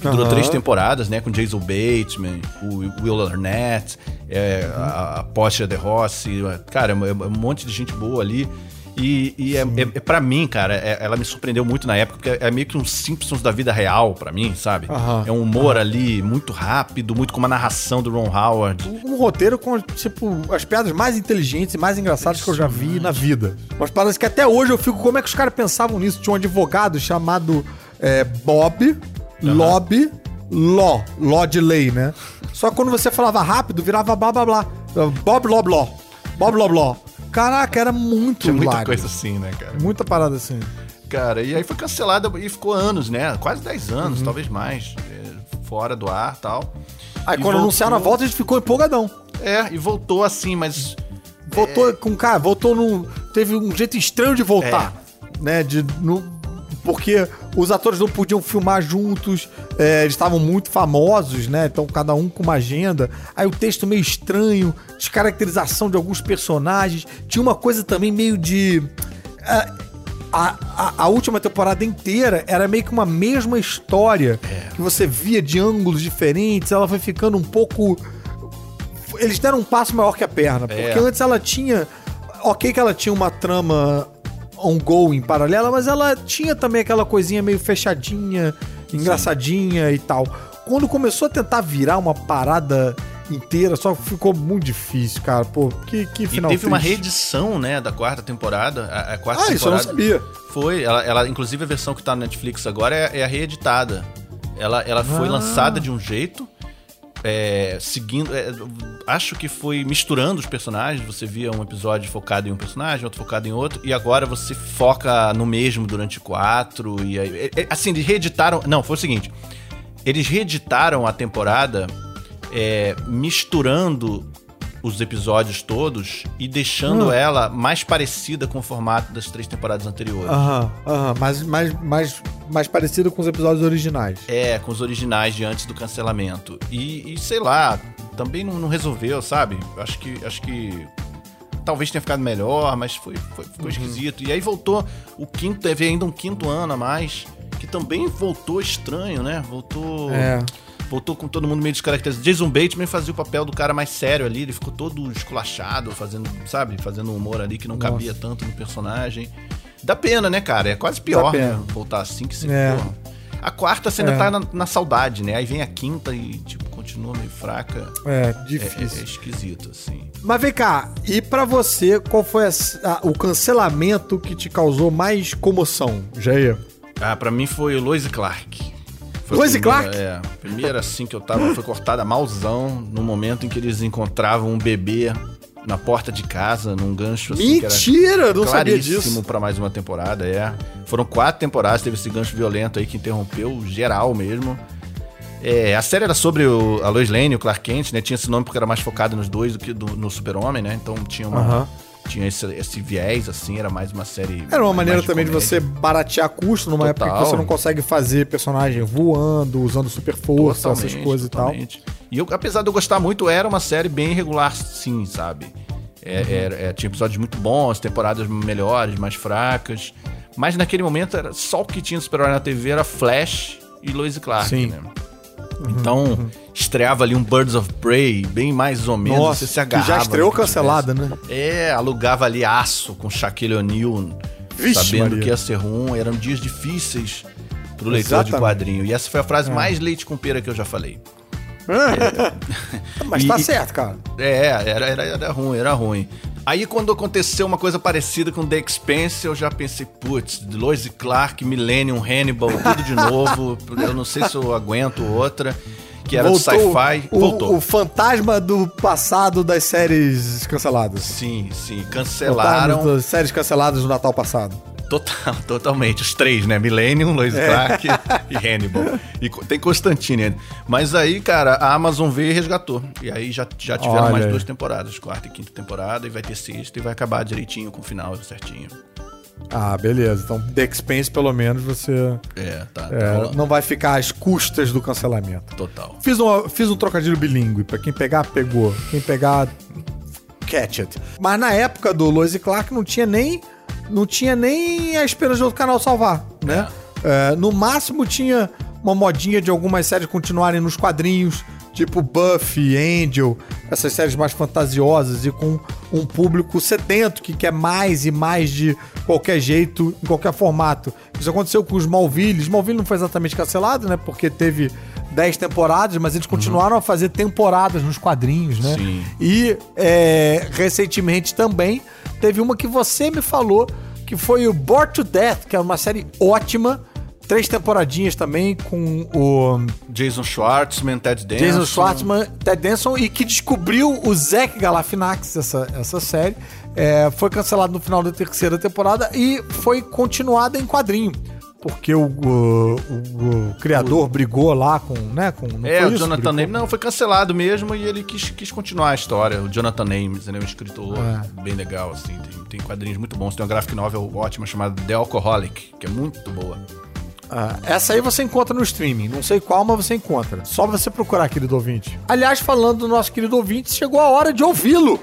Que durou três temporadas, né? Com Jason Bateman, o Will Arnett, é, a, a Portia de Rossi. Cara, é um, é um monte de gente boa ali. E, e é, é, é, pra mim, cara, é- ela me surpreendeu muito na época, porque é meio que um Simpsons da vida real, pra mim, sabe? Aham. É um humor ali muito rápido, muito com uma narração do Ron Howard. Um roteiro com, tipo, as piadas mais inteligentes e mais engraçadas que eu já vi na vida. Umas paradas que até hoje eu fico, como é que os caras pensavam nisso? Tinha um advogado chamado é, Bob, Lobby, Ló, Ló de lei, né? Só que quando você falava rápido, virava blá blá blá. Bob Ló Bló. Bob Ló Bló. Caraca, era muito Tinha muita hilário. coisa assim, né, cara? Muita parada assim. Cara, e aí foi cancelada e ficou anos, né? Quase 10 anos, Uhum. talvez mais. é, fora do ar tal. Aí E quando voltou- anunciaram a volta, a gente ficou empolgadão. É, e voltou assim, mas. Voltou com cara, voltou num. Teve um jeito estranho de voltar. Né? De, no, porque os atores não podiam filmar juntos, é, eles estavam muito famosos, né? Então cada um com uma agenda. Aí o texto meio estranho, descaracterização de alguns personagens. Tinha uma coisa também meio de. é, a, a, a última temporada inteira era meio que uma mesma história que você via de ângulos diferentes. Ela foi ficando um pouco eles deram um passo maior que a perna. Porque É. antes ela tinha. Ok, que ela tinha uma trama ongoing paralela, mas ela tinha também aquela coisinha meio fechadinha, engraçadinha e tal. Quando começou a tentar virar uma parada inteira, só ficou muito difícil, cara. Pô, que, que E final teve uma triste. reedição, né, da quarta temporada. A, a quarta Ah, isso eu não temporada. sabia. Foi. Ela, ela, inclusive, a versão que tá na Netflix agora é, é a reeditada. Ela, ela foi Ah. lançada de um jeito. É, seguindo. é, acho que foi misturando os personagens. Você via um episódio focado em um personagem, outro focado em outro, e agora você foca no mesmo durante quatro. E aí, é- é- assim, eles reeditaram. Não, foi o seguinte: eles reeditaram a temporada é, misturando os episódios todos e deixando Ah. ela mais parecida com o formato das três temporadas anteriores. Aham, aham. Mais, mais, mais, mais parecido com os episódios originais. É, com os originais de antes do cancelamento. E, e sei lá, também não, não resolveu, sabe? Acho que. Acho que. Talvez tenha ficado melhor, mas foi, foi- ficou Uhum. esquisito. E aí voltou o quinto, teve ainda um quinto ano a mais, que também voltou estranho, né? Voltou. É. Voltou com todo mundo meio descaracterizado. Jason Bateman fazia o papel do cara mais sério ali, ele ficou todo esculachado, fazendo, sabe? Fazendo um humor ali que não Nossa. cabia tanto no personagem. Dá pena, né, cara? É quase pior, né? Voltar assim que se É. porra. A quarta você ainda É. tá na, na saudade, né? Aí vem a quinta e, tipo, continua meio fraca. É, É, difícil. é- é esquisito, assim. Mas vem cá, e pra você, qual foi a- a- o cancelamento que te causou mais comoção, Jair? Ah, pra mim foi o Lois Clark. Foi a Lois e primeira- Clark? É. a Primeira, assim, que eu tava, foi cortada malzão, no momento em que eles encontravam um bebê na porta de casa, num gancho assim. Mentira, não sabia disso. pra mais uma temporada, é. Foram quatro temporadas, teve esse gancho violento aí que interrompeu geral mesmo. É, a série era sobre o, a Lois Lane e o Clark Kent, né? Tinha esse nome porque era mais focado nos dois do que do- no Super-Homem, né? Então tinha uma... Tinha esse, esse viés, assim, era mais uma série... Era uma maneira também de você baratear custo numa Total. época que você não consegue fazer personagem voando, usando super força, essas Totalmente, coisas totalmente. E eu, apesar de eu gostar muito, era uma série bem regular, sim, sabe? É, Uhum. era- é, tinha episódios muito bons, temporadas melhores, mais fracas. Mas naquele momento, era só o que tinha super-herói na TV era Flash e Lois e Clark, Sim. Né? Então, estreava ali um Birds of Prey, bem mais ou menos. Nossa, você se que agarrava. já estreou que cancelada, né? É, alugava ali aço com Shaquille O'Neal, sabendo Maria. que ia ser ruim. Eram dias difíceis pro leitor de Exatamente. quadrinho. E essa foi a frase mais leite com pera que eu já falei. Mas E- tá e- certo, cara. É, era, era, era ruim, era ruim. Aí quando aconteceu uma coisa parecida com The Expense, eu já pensei, putz, Lois e Clark, Millennium, Hannibal, tudo de novo. eu não sei se eu aguento outra. Que era de sci-fi. Voltou. o fantasma do passado das séries canceladas. Sim, sim. Cancelaram. das séries canceladas no Natal passado. Total, totalmente. Os três, né? Millennium, Lois É. Clark e Hannibal. E tem Constantine. Mas aí, cara, a Amazon veio e resgatou. E aí já, já tiveram Olha mais duas temporadas, quarta e quinta temporada, e vai ter sexta e vai acabar direitinho com o final certinho. Ah, beleza. Então, The Expense, pelo menos, você É, tá. é, rolando. não vai ficar às custas do cancelamento. Total. Fiz um, fiz um trocadilho bilíngue. Pra quem pegar, pegou. Quem pegar, catch it. Mas na época do Lois e Clark não tinha nem não tinha nem a esperança de outro canal salvar, né? É, no máximo tinha uma modinha de algumas séries continuarem nos quadrinhos, tipo Buffy, Angel, essas séries mais fantasiosas e com um público sedento que quer mais e mais de qualquer jeito, em qualquer formato. Isso aconteceu com os Smallville. Smallville não foi exatamente cancelado, né? Porque teve 10 temporadas, mas eles continuaram a fazer temporadas nos quadrinhos, né? Sim. E é, recentemente também teve uma que você me falou, que foi o Bored to Death, que é uma série ótima. Três temporadinhas também com o Jason Schwartzman, Ted Danson. Jason Schwartzman, Ted Danson e que descobriu o Zack Galifianakis, essa, essa série. É, foi cancelado no final da terceira temporada e foi continuada em quadrinho. Porque o, o- o- o criador brigou lá com, né, com não É, foi o? Jonathan Brigou Ames. Não, foi cancelado mesmo e ele quis, quis continuar a história. O Jonathan Ames, ele é um escritor É. bem legal, assim. Tem, tem quadrinhos muito bons. Tem uma graphic novel ótima chamada The Alcoholic, que é muito boa. Ah, essa aí você encontra no streaming. Não sei qual, mas você encontra. Só você procurar, querido ouvinte. Aliás, falando do nosso querido ouvinte, chegou a hora de ouvi-lo.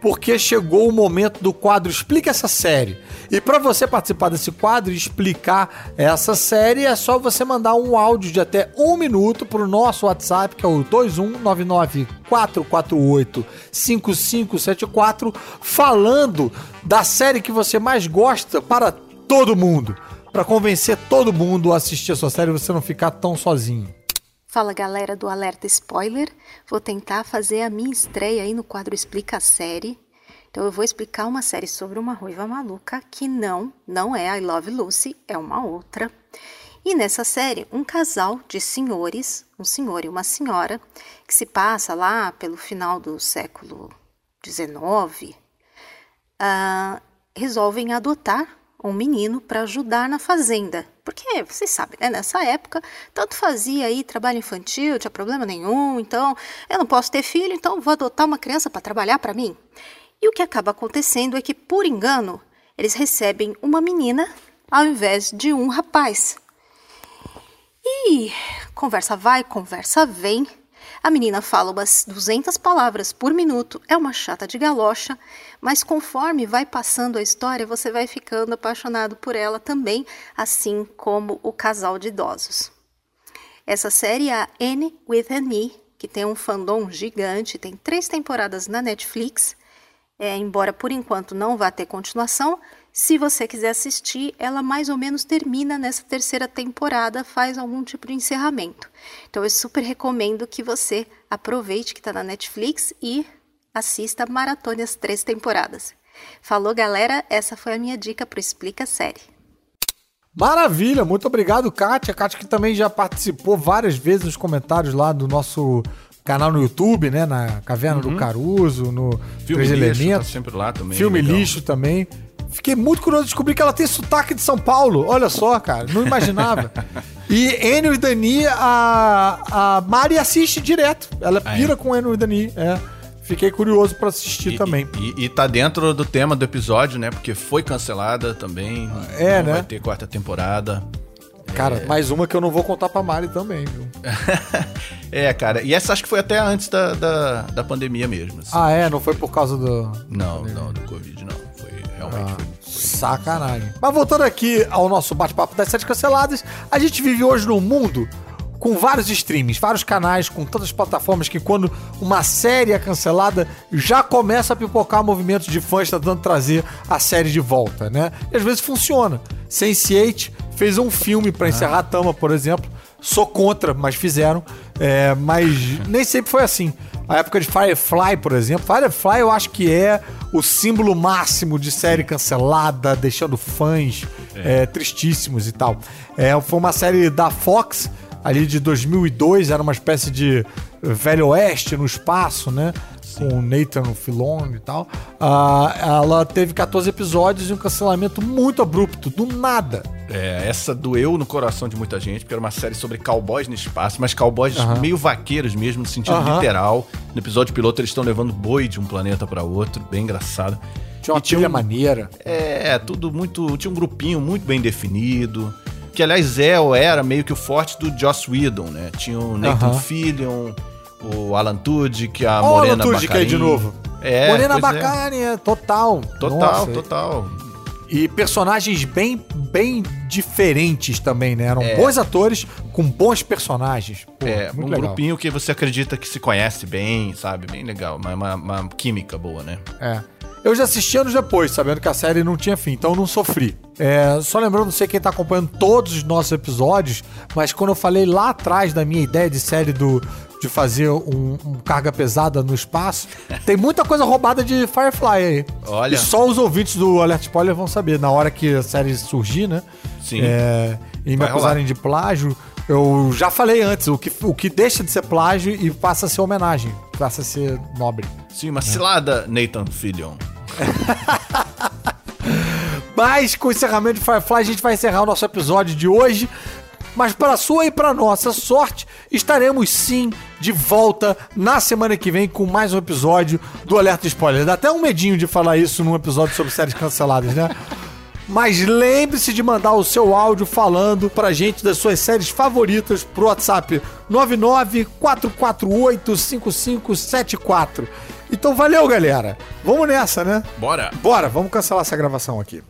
Porque chegou o momento do quadro Explica essa série. E para você participar desse quadro e explicar essa série, é só você mandar um áudio de até um minuto pro nosso WhatsApp, que é o 21994485574, falando da série que você mais gosta para todo mundo. Pra convencer todo mundo a assistir a sua série e você não ficar tão sozinho. Fala galera do Alerta Spoiler, vou tentar fazer a minha estreia aí no quadro Explica a Série. Então eu vou explicar uma série sobre uma ruiva maluca que não, não é I Love Lucy, é uma outra. E nessa série, um casal de senhores, um senhor e uma senhora, que se passa lá pelo final do século XIX, ah, resolvem adotar um menino para ajudar na fazenda. Porque, vocês sabem, né? Nessa época, tanto fazia aí trabalho infantil, tinha problema nenhum, então eu não posso ter filho, então vou adotar uma criança para trabalhar para mim. E o que acaba acontecendo é que, por engano, eles recebem uma menina ao invés de um rapaz. E conversa vai, conversa vem. A menina fala umas 200 palavras por minuto, é uma chata de galocha, mas conforme vai passando a história, você vai ficando apaixonado por ela também, assim como o casal de idosos. Essa série é a Anne with an E, que tem um fandom gigante, tem três temporadas na Netflix, é, embora por enquanto não vá ter continuação, se você quiser assistir, ela mais ou menos termina nessa terceira temporada, faz algum tipo de encerramento. Então eu super recomendo que você aproveite que está na Netflix e assista maratone as três temporadas. Falou, galera? Essa foi a minha dica para Explica Série. Maravilha, muito obrigado, Kátia. Kátia que também já participou várias vezes nos comentários lá do nosso canal no YouTube, né? Na Caverna do Caruso, no Filme Três lixo, tá Elementos. sempre lá também. Filme legal. lixo também. Fiquei muito curioso de descobrir que ela tem sotaque de São Paulo. Olha só, cara, não imaginava. e Enio e Dani, a, a Mari assiste direto. Ela Ah, é? pira com Enio e Dani. É. Fiquei curioso pra assistir E, também. E, e tá dentro do tema do episódio, né? Porque foi cancelada também. É, não né? Vai ter quarta temporada. Cara, mais uma que eu não vou contar pra Mari também, viu? É, cara. E essa acho que foi até antes da, da, da pandemia mesmo. assim. Ah, é? Não foi por causa do. Não, não, do Covid não. Realmente foi. Sacanagem. Mas voltando aqui ao nosso bate-papo das séries canceladas, a gente vive hoje num mundo com vários streamings, vários canais, com tantas plataformas que quando uma série é cancelada, já começa a pipocar movimentos de fãs tentando trazer a série de volta, né? E às vezes funciona. Sense8 fez um filme pra encerrar a Tama, por exemplo. Sou contra, mas fizeram. É, mas nem sempre foi assim. A época de Firefly, por exemplo. Firefly eu acho que é o símbolo máximo de série cancelada, deixando fãs é, tristíssimos e tal. É, foi uma série da Fox, ali de 2002, era uma espécie de Velho Oeste no espaço, né? Com o Nathan Filon e tal. Ah, ela teve 14 episódios e um cancelamento muito abrupto, do nada. É, essa doeu no coração de muita gente, porque era uma série sobre cowboys no espaço, mas cowboys meio vaqueiros mesmo, no sentido Aham. literal. No episódio piloto, eles estão levando boi de um planeta para outro, bem engraçado. Tinha uma tinha um- maneira. É, tudo muito. Tinha um grupinho muito bem definido. Que, aliás, é ou era meio que o forte do Joss Whedon, né? Tinha o Nathan Aham. Fillion, o Alan Tudyk, a Ó, o Morena Alan Tudyk aí de novo. É, Morena é. Bacane, é. total. Total, Nossa, total. E personagens bem, bem diferentes também, né? Eram bons atores com bons personagens. Pô, É, um legal. grupinho que você acredita que se conhece bem, sabe? Bem legal. Uma, uma- uma química boa, né? É. Eu já assisti anos depois, sabendo que a série não tinha fim, então eu não sofri. É, só lembrando, não sei quem tá acompanhando todos os nossos episódios, mas quando eu falei lá atrás da minha ideia de série do, de fazer um, um carga pesada no espaço, tem muita coisa roubada de Firefly aí. Olha. E só os ouvintes do Alert Spoiler vão saber, na hora que a série surgir, né? Sim. É, e me acusarem de plágio, eu já falei antes, o que, o que deixa de ser plágio e passa a ser homenagem, passa a ser nobre. Sim, uma cilada, Nathan Fillion. Mas com o encerramento de Firefly, a gente vai encerrar o nosso episódio de hoje. Mas para sua e para nossa sorte, estaremos sim de volta na semana que vem com mais um episódio do Alerta Spoiler. Dá até um medinho de falar isso num episódio sobre séries canceladas, né? Mas lembre-se de mandar o seu áudio falando pra gente das suas séries favoritas pro WhatsApp 994485574. Então valeu, galera. Vamos nessa, né? Bora! Bora, vamos cancelar essa gravação aqui.